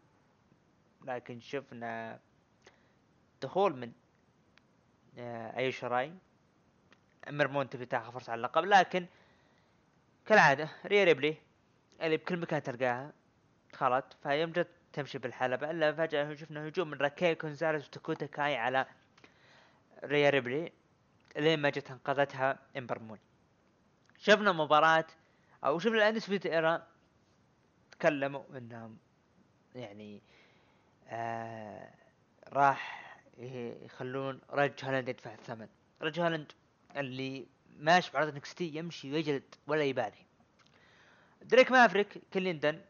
لكن شفنا دخول من آه ايو شيراي. امبر مون تبي تاخذ فرصة على اللقب. لكن كالعادة ريا ريبلي اللي بكل مكان تلقاها. دخلت فيوم جت تمشي بالحلبة الا فجأة شفنا هجوم من راكيل كونزاليس وداكوتا كاي على ريا ريبلي لين ما جت انقذتها إمبر مون. شفنا مباراة أو شفنا ال Undisputed Era تكلموا إنهم يعني آه راح يخلون رج هالاند يدفع الثمن. رج هالاند اللي ماشي بعرض NXT يمشي ويجلد ولا يبالي. دريك مافريك كليندن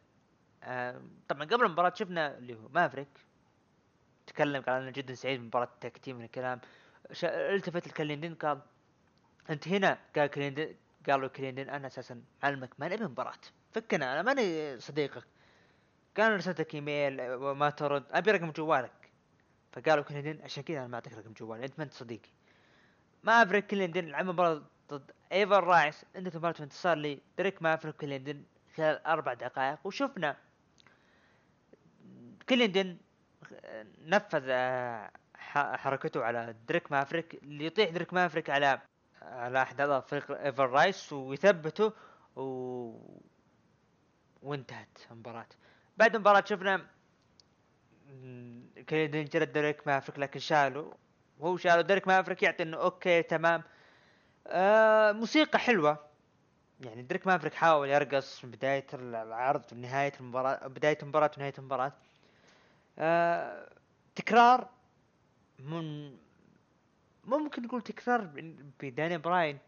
طبعا قبل المباراة شفنا اللي هو مافريك تكلم قال أنا جدا سعيد بمباراة ال tag team من الكلام. التفت لكليندن قال أنت هنا؟ قال كليندن قالوا كليندن أنا أساسا علمك ما نبي مباراة. فكنا أنا ماني صديقك. قال رسلتك إيميل وما ترد أبي رقم جوالك. فقالوا كليندن عشان كذا أنا ما أعطيك رقم جوالي أنت ما أنت صديقي. مافريك كليندن لعب مباراة ضد إيفر رايز. انتهت مباراة انتصار لدريك مافريك كليندن خلال أربع دقائق. وشفنا كليندن نفذ آه، حركته على دريك مافريك اللي يطيح دريك مافريك على على أحد اعضاء فريق ايفر رايز ويثبته و... وانتهت المباراة. بعد المباراة شفنا كليندن جلد دريك مافريك لكن شالوا. وهو شالوا دريك مافريك يعطي إنه أوكي تمام. آه موسيقى حلوة. يعني دريك مافريك حاول يرقص من بداية العرض ونهاية المباراة بداية المباراة ونهاية المباراة. تكرار من ممكن نقول تكرار بداني براين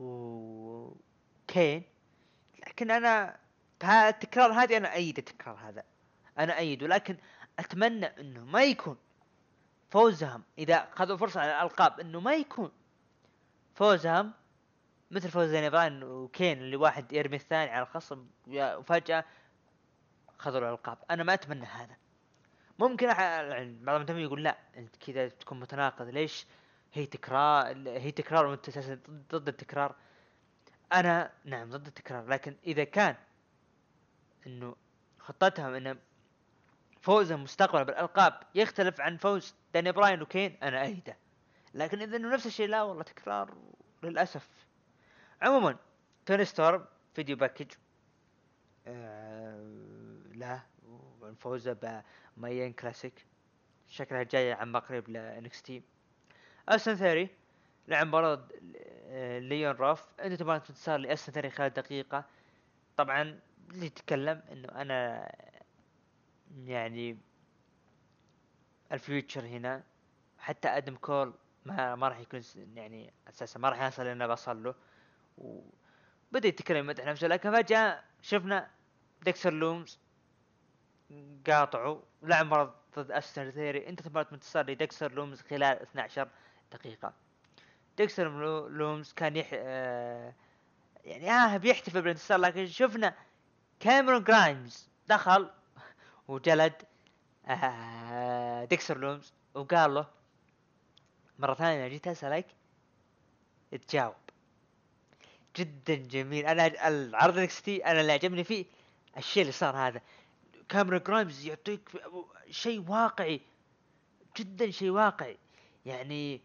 وكين لكن أنا التكرار هذه أنا ايد التكرار هذا. أنا ايده لكن أتمنى إنه ما يكون فوزهم إذا خذوا فرصة على الألقاب إنه ما يكون فوزهم مثل فوز داني براين وكين اللي واحد يرمي الثاني على الخصم وفجاه خذوا الألقاب. أنا ما أتمنى هذا. ممكن يعني بعض المهتمين يقول لا أنت كذا تكون متناقض. ليش؟ هي تكرار هي تكرار وأنت أساسا ضد- التكرار. أنا نعم ضد التكرار لكن إذا كان إنه خطتهم إن فوزهم مستقبلا بالألقاب يختلف عن فوز داني براين وكين أنا ايده لكن إذا إنه نفس الشيء لا والله تكرار للأسف. عموما توني ستورم video package آه له وفوزه ب Mae Young Classic. شكلها جاية عن قريب ل NXT استن ثيري لعب مباراة آه، ليون روف. انتهت بانتصار لاستن ثيري خلال دقيقة. طبعا اللي يتكلم إنه أنا يعني ال future هنا. حتى أدم كول ما ما راح يكون يعني أساسا ما راح يصل أنا بصل له. وبدا يتكلم يمدح نفسه. لكن فجأة شفنا ديكستر لومز قاطعوا لعب مباراة ضد استن ثيري انتهت بانتصار لديكستر لومز خلال 12 دقيقة. ديكستر لو- لومز كان يح... آه يعني آه بيحتفل بالانتصار لكن شفنا كاميرون جرايمز دخل وجلد آه ديكستر لومز وقال له مرة ثانية جيت أسألك تجاوب. جدا جميل. أنا العرض NXT أنا اللي عجبني فيه الشيء اللي صار هذا. كاميرون جرايمز يعطيك شيء واقعي جدا شيء واقعي. يعني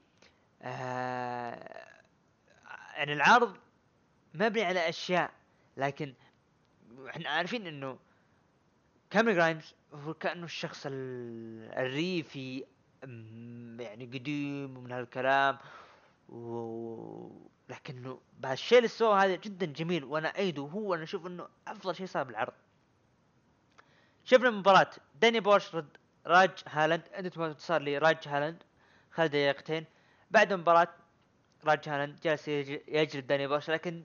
آه يعني العرض مبني على أشياء لكن إحنا عارفين إنه كاميرون جرايمز هو كأنه الشخص ال- الريفي يعني قديم ومن هالكلام و... لكنه بعد الشيء اللي سواه هذا جدا جميل وأنا ايده وهو أنا أشوف إنه أفضل شيء صار بالعرض. شفنا مباراة. داني بورش ضد راج هالاند. انتهت بانتصار ل راج هالاند. خلال دقيقتين بعد المباراة راج هالاند جالس يج- يجلد داني بورش لكن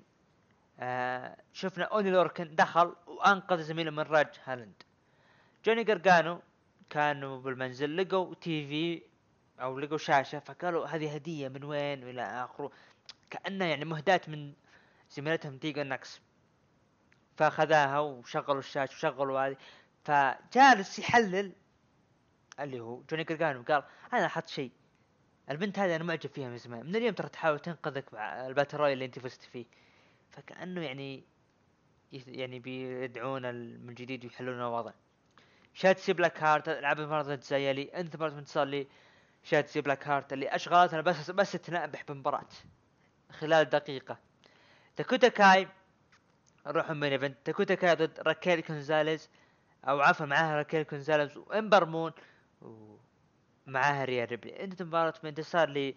آه شفنا أوني لوركن دخل وأنقذ زميله من راج هالاند. جوني قارقانو كانوا بالمنزل لقوا TV أو لقوا شاشة فقالوا هذه هدية من وين وإلى آخره؟ كأنها يعني مهداة من زميلتهم تيجان نوكس فاخذاها وشغلوا الشاشة وشغلوا هذه. فجالس يحلل اللي هو جوني قارقانو قال أنا أحط شيء البنت هذه أنا معجب فيها من زمان من اليوم ترى تحاول تنقذك مع ال battle royal اللي أنت فزت فيه. فكأنه يعني يعني بيدعون من جديد ويحلون الوضع. شاتسي بلاك هارت لعب مباراة ضد زايلي انتهت مباراة انتصار لي. شاتسي بلاك هارت اللي اشغلتنا بس بس تنبح بمباراة خلال دقيقة. داكوتا كاي نروح main event. داكوتا كاي ضد راكيل كونزاليز. أو عفوا معاها راكيل كونزاليز وإمبر مون ومعاها ريا ريبلي. انتهت مباراة من انتصار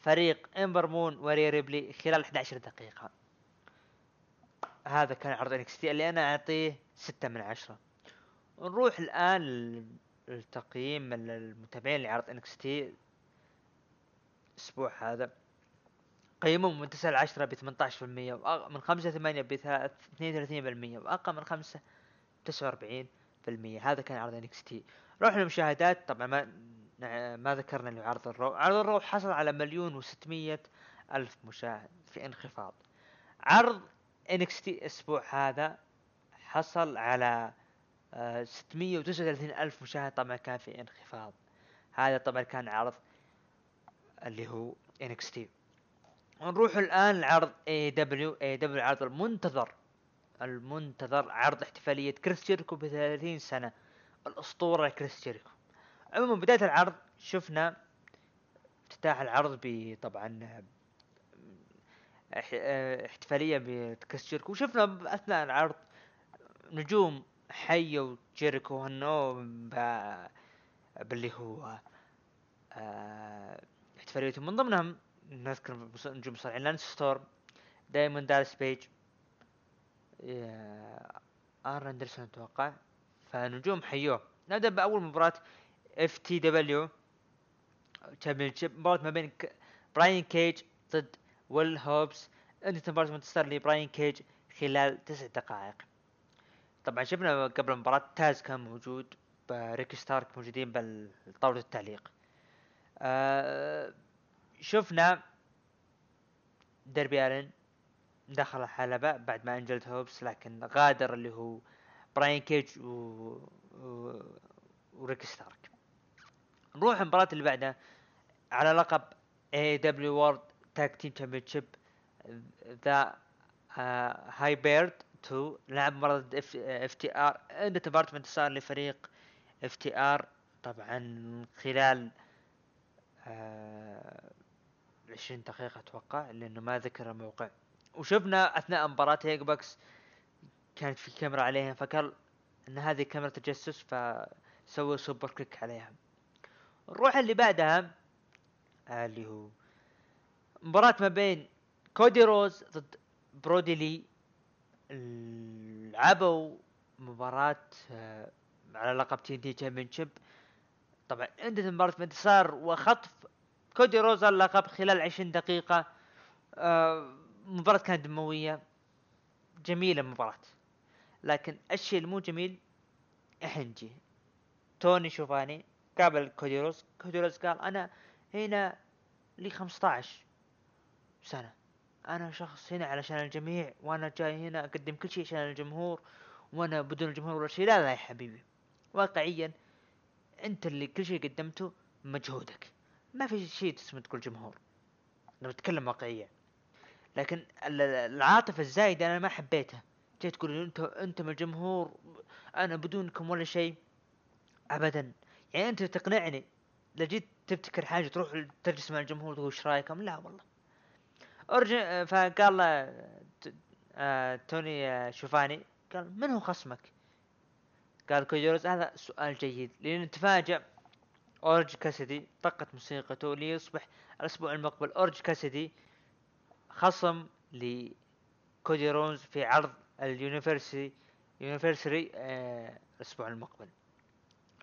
لفريق إمبر مون وريا ريبلي خلال 11 دقيقة. هذا كان عرض NXT اللي أنا أعطيه ستة من عشرة. نروح الآن لل- للتقييم ال- المتابعين لعرض NXT الأسبوع هذا. قيمهم من 9 ل 10 ب 18% وأغ... من 5 ل 8 ب 32% وأقل من 5 49% هذا كان عرض NXT نروح للمشاهدات. طبعا ما ما ذكرنا هو عرض ال Raw عرض ال Raw حصل على مليون و600 ألف مشاهد في انخفاض. عرض NXT الأسبوع هذا حصل على آه، 639 ألف مشاهد. طبعا كان في انخفاض. هذا طبعا كان عرض اللي هو انكس تي نروح الآن لعرض اي دبليو اي دبليو العرض المنتظر. المنتظر عرض احتفالية كريس جيريكو ب 30 سنة الأسطورة كريس جيريكو. عموما بداية العرض شفنا افتتاح العرض ب طبعا اح- احتفالية بكريس جيريكو وشفنا أثناء العرض نجوم حيوا جيريكو وهنوه ب- باللي هو آه، احتفاليتهم. من ضمنهم نذكر نجوم مصارعين لانس ستورم دايموند دالاس بيج آه، ارن اندرسون أتوقع. فنجوم حيوه نبدأ بأول مباراة FTW. Championship مباراة ما بين براين كيج ضد ويل هوبس انتهت مباراة منتصر لبراين كيج خلال تسع دقائق. طبعا شفنا قبل المباراة تاز كان موجود ريكي ستارك موجودين بالطاولة التعليق. آه شفنا داربي الن دخل الحلبة بعد ما أنقذ هوبس لكن غادر اللي هو براين كيج و... و... وريك ستارك. نروح المباراة اللي بعدها على لقب AEW World Tag Team Championship ذا هايبرد 2 لعب مباراة FTR انتهت المباراة بانتصار لفريق FTR طبعا خلال آه 20 دقيقة أتوقع لأنه ما ذكر الموقع. وشفنا أثناء مباراة هيك بوكس كانت في كاميرا عليهم فقال إن هذه كاميرا تجسس فسووا super kick عليها نروح اللي بعدها اللي هو مباراة ما بين كودي رودز ضد برودي لي لعبوا مباراة آه، على لقب TNT Championship طبعا انتهت المباراة بانتصار وخطف كودي رودز اللقب خلال عشرين دقيقة. آه، مباراة كانت دموية جميلة المباراة. لكن الشيء المو جميل إن جاء توني شوفاني قابل كودي رودز. كودي رودز قال أنا هنا لي 15 سنة. أنا شخص هنا علشان الجميع وأنا جاي هنا أقدم كل شيء عشان الجمهور وأنا بدون الجمهور ولا شيء. لا لا يا حبيبي. واقعيا أنت اللي كل شيء قدمته مجهودك. ما في شيء تسمى تقول جمهور. بتكلم واقعيا. لكن العاطفة الزايدة أنا ما حبيتها. جاي تقول انت أنتم الجمهور أنا بدونكم ولا شيء. ابدا. يعني أنت تقنعني. لو جيت تبتكر حاجة تروح تجلس مع الجمهور تقول إيش رأيكم؟ لا والله. أرجع فقال آه توني آه شوفاني. قال من هو خصمك؟ قال كوجوروس هذا سؤال جيد. لأن تفاجأ. أورج كاسدي طقت موسيقته ليصبح الأسبوع المقبل. أورج كاسدي خصم لكودي رونز في عرض اليونيفرسي يونيفرسري آه الأسبوع المقبل.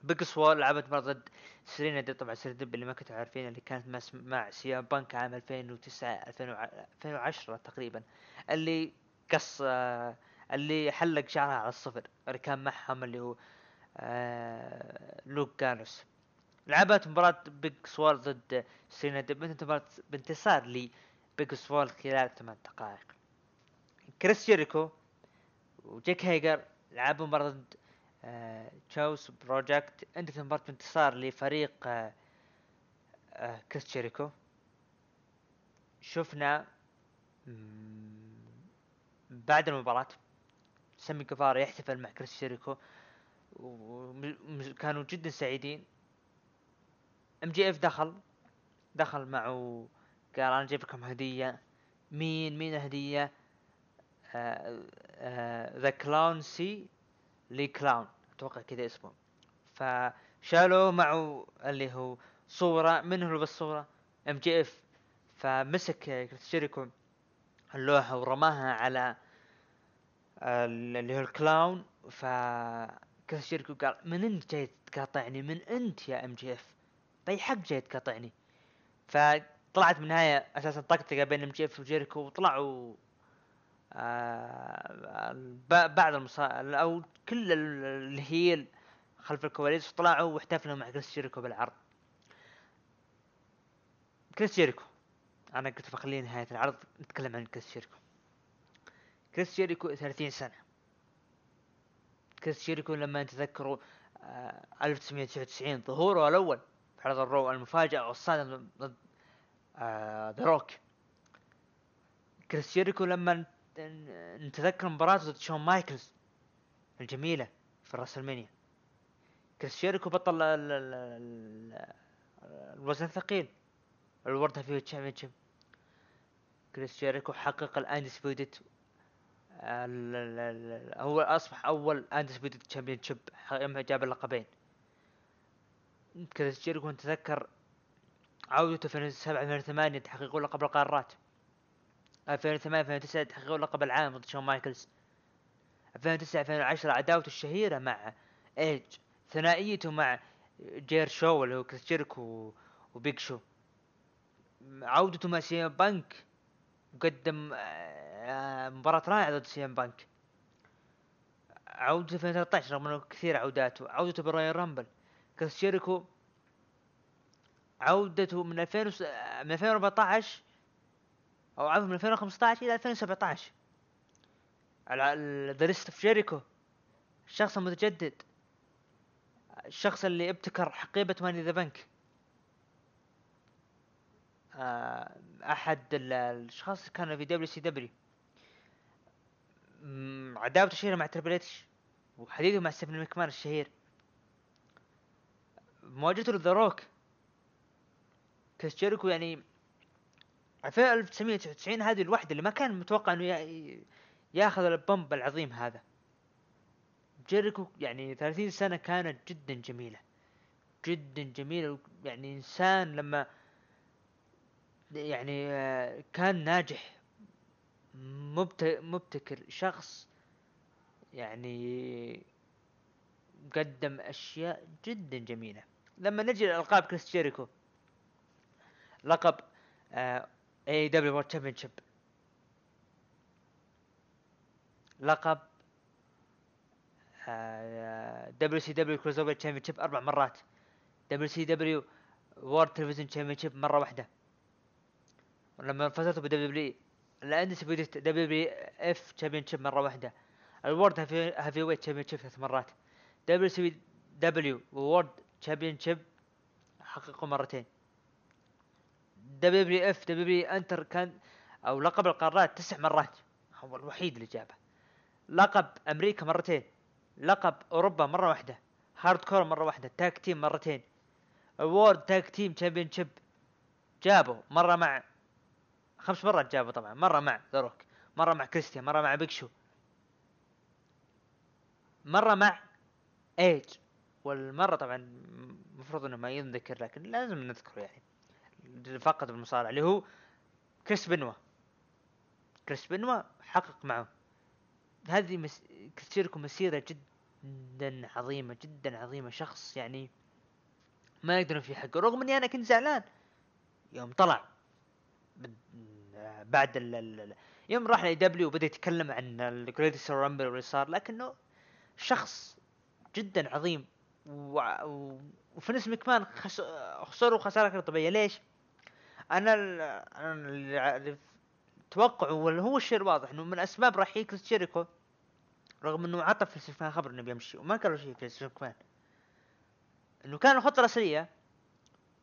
بيج لعبت مرة ضد سيرينا ديب. طبعا سيرينا ديب اللي ما كنتوا عارفين اللي كانت مع سي ام بانك عام 2009 2010 تقريبا. اللي قص آه اللي حلق شعرها على الصفر. اللي كان معهم اللي هو آه لوك جالوس لعبت مباراة بيج سوال ضد سيرينا ديب بانتصار لبيج سوال خلال ثمان دقائق. كريس جيريكو وجيك هيجر لعبوا مباراة ضد آه كايوس بروجكت. انتهت مباراة بانتصار لفريق آه آه كريس جيريكو. شفنا بعد المباراة سمي كفارة يحتفل مع كريس جيريكو وكانوا جدا سعيدين. MJF دخل دخل معه قال أنا جايب لكم هدية. مين؟ مين الهدية the clown silly clown أتوقع كذا اسمه. فشالوا معه اللي هو صورة. من هو بالصورة؟ MJF فمسك جيريكو اللوحة ورماها على اللي هو ال clown. ف جيريكو قال من أنت جاي تقاطعني؟ من أنت يا MJF باي حق جاي تقاطعني. فطلعت من النهاية أساسا طقطقة بين MJF وجيريكو وطلعوا آه بعد المصا أو كل اللي هي خلف الكواليس طلعوا واحتفلوا مع كريس جيريكو بالعرض. كريس جيريكو أنا قلت بخليه نهاية العرض نتكلم عن كريس جيريكو. كريس جيريكو 30 سنة. كريس جيريكو لما تذكروا آه 1999 ظهوره الأول في عرض ال Raw المفاجأة والصادم ضد آه ذا روك كريس جيريكو لما نتذكر مباراته ضد شون مايكلز الجميلة في ال WrestleMania. كريس جيريكو بطل الوزن الثقيل. ال World Heavyweight Championship. كريس جيريكو حقق ال undisputed هو أصبح أول undisputed championship جاب اللقبين. كريس جيريكو نتذكر عودته في 2007 2008 تحقيق لقب القارات 2008 2009 تحققوا لقب العالم ضد شون مايكلز. 2009 2010 عداوته الشهيرة مع ايج ثنائيته مع Jeri-Show اللي هو كريس جيريكو وبيج شو. عودته مع سي ام بانك. وقدم آه، مباراة رائعة ضد سي ام بانك. عودته في 2013 رغم إنه كثير عوداته. عودته بال Royal Rumble. كريس جيريكو عودته من 2000 من 2014 أو عفوا من 2015 إلى 2017 على The List of Jericho. الشخص المتجدد. الشخص اللي ابتكر حقيبة Money in the Bank. أحد الأشخاص اللي كانوا في WCW عداوته الشهيرة مع تريبل اتش وحديثه مع ستيفاني مكمان الشهير. مواجهته لذا روك. كريس جيريكو يعني في 1999 هذه الوحدة اللي ما كان متوقع إنه ياخذ ال pump العظيم هذا. جيريكو يعني 30 سنة كانت جدا جميلة. جدا جميلة. يعني إنسان لما يعني آه، كان ناجح مبتكر شخص يعني قدم أشياء جدا جميلة. لما نجي لألقاب كريس جيريكو لقب AEW World Championship لقب دبليو سي دبليو كروز اوفر تشامبيونشيب أربع مرات. دبليو سي دبليو وورد تلفزيون تشامبيونشيب مرة واحدة. ولما فزتوا بدبليو دبليو الاندس دبليو دبليو اف تشامبيونشيب مرة واحدة. الورد هافي ويت تشامبيونشيب ثلاث مرات. دبليو سي دبليو وورد تشامبيونشيب حققوا مرتين. دبليو إف دبليو إنتر كان أو لقب القارات تسع مرات هو الوحيد اللي جابه. لقب أمريكا مرتين لقب أوروبا مرة واحدة Hardcore مرة واحدة Tag Team مرتين و World Tag Team Championship جابوا مرة مع خمس مرات جابوا طبعا مرة مع ذا مرة مع كريستيان مرة مع بيج شو مرة مع ايج والمرة طبعا المفروض إنه ما ينذكر لكن لازم نذكره يعني. فقد بالمصارعه اللي هو كريس بنوا. كريس بنوا حقق معه. هذه مس... مسيرة جدا عظيمة جدا عظيمة. شخص يعني ما يقدرون في حقه رغم إني أنا كنت زعلان يوم طلع بعد ال يوم راح ل AEW وبدأ يتكلم عن ال Greatest Rumble واللي صار لكنه شخص جدا عظيم. و... وفنس مكمان خس... خسروا خسارة طبيعية. ليش؟ أنا ال... أنا اللي توقعه هو الشيء الواضح إنه من أسباب رحيل كريس جيريكو رغم إنه عطى الاستشفاء خبر إنه بيمشي وما قالوا شيء في الاستشفاء إنه كان الخطة الاساسيه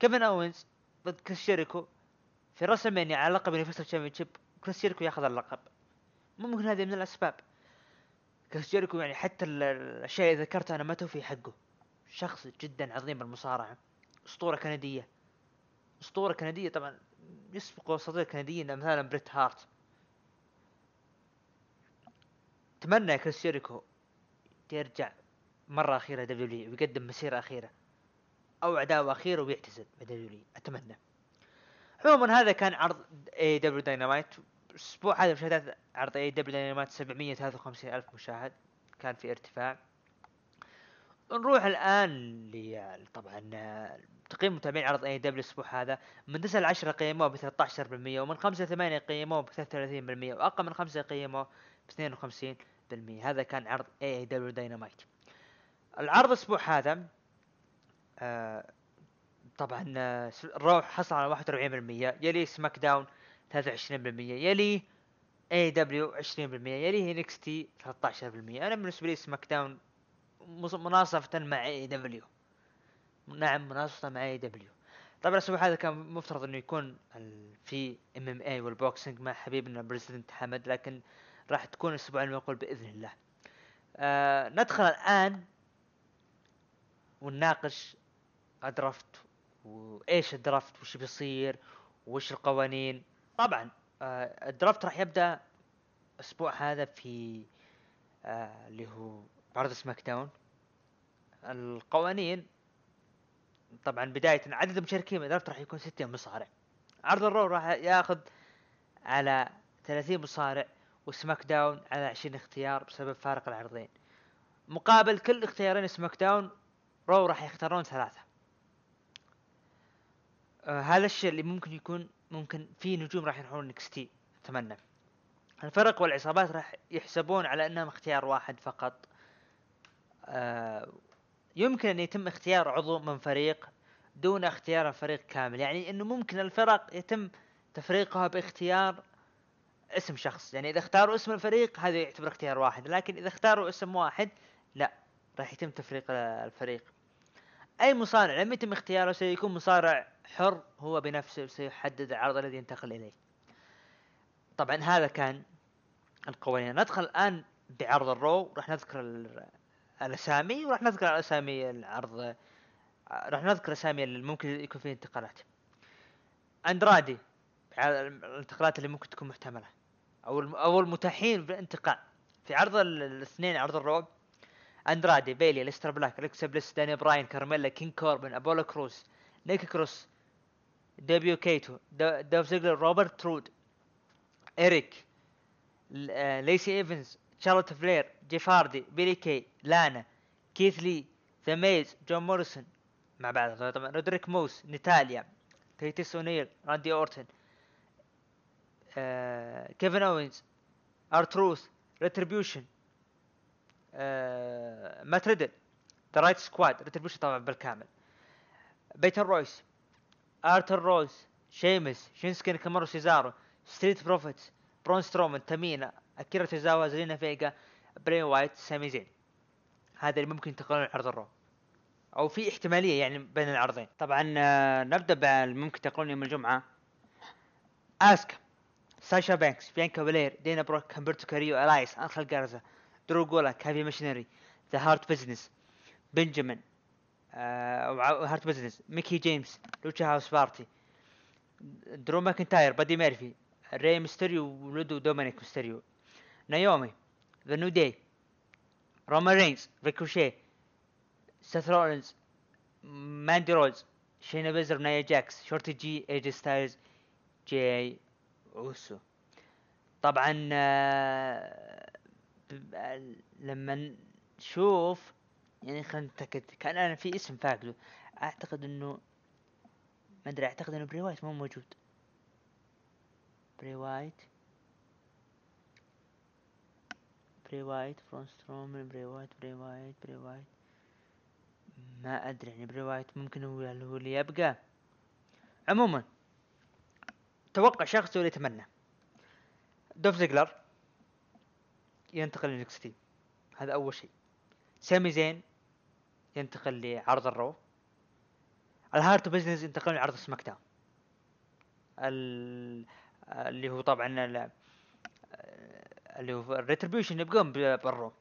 كيفن أوينز ضد كريس جيريكو في راس على لقب يونيفرسال تشامبيون كريس جيريكو ياخذ اللقب. ممكن هذه من الأسباب. كريس جيريكو يعني حتى الأشياء اللي ذكرتها أنا ما توفي حقه. شخص جدا عظيم بالمصارعة. أسطورة كندية. أسطورة كندية طبعا يسبق أساطير كنديين مثلا بريت هارت. أتمنى كريس جيريكو يرجع مرة أخيرة WWE ويقدم مسيرة أخيرة أو عداوة أخيرة ويعتزل ب WWE أتمنى. عموما هذا كان عرض AEW Dynamite الأسبوع هذا مشاهدات عرض AEW Dynamite 753 ألف مشاهد. كان في ارتفاع. نروح الآن طبعا تقييم متابعين عرض AEW الأسبوع هذا. من 9 ل 10 قيموه ب 13% ومن 5 ل 8 قيموه ب 33% وأقل من 5 قيموه ب 52% هذا كان عرض AEW Dynamite العرض الأسبوع هذا آه طبعا Raw حصل على 41% يلي SmackDown 23% يلي AEW 20% يلي NXT 13% أنا بالنسبة لي SmackDown مناصفة مع AEW نعم مناصفة مع AEW طبعا الأسبوع هذا كان مفترض إنه يكون في MMA وال boxing مع حبيبنا president حمد لكن راح تكون الأسبوع المقبل بإذن الله. آه ندخل الآن ونناقش ال draft وإيش ال draft وش بيصير وش القوانين. طبعا آه ال draft راح يبدأ الأسبوع هذا في آه اللي هو عرض SmackDown القوانين طبعا بداية عدد المشاركين ال draft راح يكون 60 مصارع. عرض ال Raw راح ياخذ على 30 مصارع و SmackDown على 20 اختيار بسبب فارق العرضين. مقابل كل اختيارين سماك داون Raw راح يختارون ثلاثة. آه هذا الشيء اللي ممكن يكون ممكن في نجوم راح يروحون NXT أتمنى. الفرق والعصابات راح يحسبون على إنهم اختيار واحد فقط. يمكن أن يتم اختيار عضو من فريق دون اختيار الفريق كامل. يعني إنه ممكن الفرق يتم تفريقها باختيار اسم شخص. يعني إذا اختاروا اسم الفريق هذا يعتبر اختيار واحد. لكن إذا اختاروا اسم واحد لا راح يتم تفريق الفريق. أي مصارع لم يتم اختياره سيكون مصارع حر هو بنفسه سيحدد العرض الذي ينتقل إليه. طبعا هذا كان القوانين. ندخل الآن بعرض الرو راح نذكر الأسامي وراح نذكر اسامي العرض راح نذكر اسامي اللي ممكن يكون فيه انتقالات. أندرادي الانتقالات اللي ممكن تكون محتملة. أو أو المتاحين بالانتقال في عرض ال- الاثنين عرض الرعب أندرادي بيلي ليستر بلاك الكسا بليس داني براين كارميلا كينج كوربن أبولو كروس نيك كروس دابا كاتو دو- دولف زيجلر روبرت رود إريك ليسي إيفانز شارلوت فلير جيف هاردي بيلي كي لانا كيث لي ذا ميز جون موريسون مع بعض طبعا رودريك موس نيتاليا تيتيس اونيل راندي اورتن كيفن اوينز ارتروث ريتريبيوشن آه، مات ريدل ذا رايت سكواد ريتريبيوشن طبعا بالكامل. بيتر رويس ارتر روز شيمس شينسكي ناكامورو سيزارو ستريت بروفيتس برون سترومان تامينا أكيرا تيزاوا زلينا فيجا بري وايت سامي زين. هذا اللي ممكن ينتقلون عرض الرو. أو في احتمالية يعني بين العرضين. طبعا آه، نبدأ بالممكن ينتقلون يوم الجمعة. اسكا ساشا بانكس بيانكا بلير دينا بروك همبرتو كاريو الايس انخل جارزا درو جولا كافي ماشينري ذا هارت بزنس بنجامين آه هارت بزنس ميكي جيمس لوتشا هاوس بارتي درو ماكنتاير بادي ميرفي ري ميستيريو ولودو دومينيك ميستيريو نايومي The New Day روما رينز ريكوشي سيث رولينز ماندي روز شينا بيزلر نايا جاكس شورتي جي ايجي ستايلز جاي اوسو طبعا آه، لما نشوف يعني خلينا نتأكد كان أنا في اسم فاقده أعتقد إنه ما أدري أعتقد إنه بري وايت مو موجود. بري وايت؟ بري وايت برون سترومان بري وايت بري وايت بري وايت ما أدري يعني بري وايت ممكن هو هو اللي يبقى. عموما توقع شخص اللي يتمنى. دولف زيجلر ينتقل ل NXT هذا أول شيء. سامي زين ينتقل لعرض ال Raw. ال Hurt Business ينتقل لعرض سماك داون. ال- اللي هو طبعا اللي هو ال Retribution يبقون بال Raw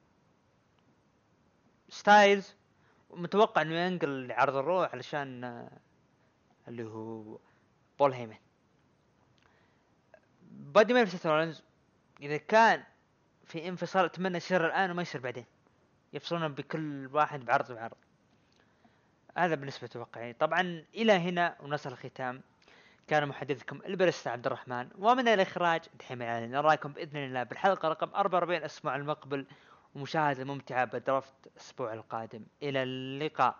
ستايلز متوقع إنه ينقل لعرض ال Raw علشان آه، اللي هو بول هيمن. بادي ميرفي سيث رولينز إذا كان في انفصال أتمنى يصير الآن وما يصير بعدين. يفصلون بكل واحد بعرض بعرض. هذا بالنسبة توقعي طبعا إلى هنا ونصل الختام. كان محدثكم البرست عبد الرحمن ومن الإخراج دحيم العلي. نراكم بإذن الله بالحلقة رقم 44 الأسبوع المقبل ومشاهدة ممتعة بدرافت الأسبوع القادم. إلى اللقاء.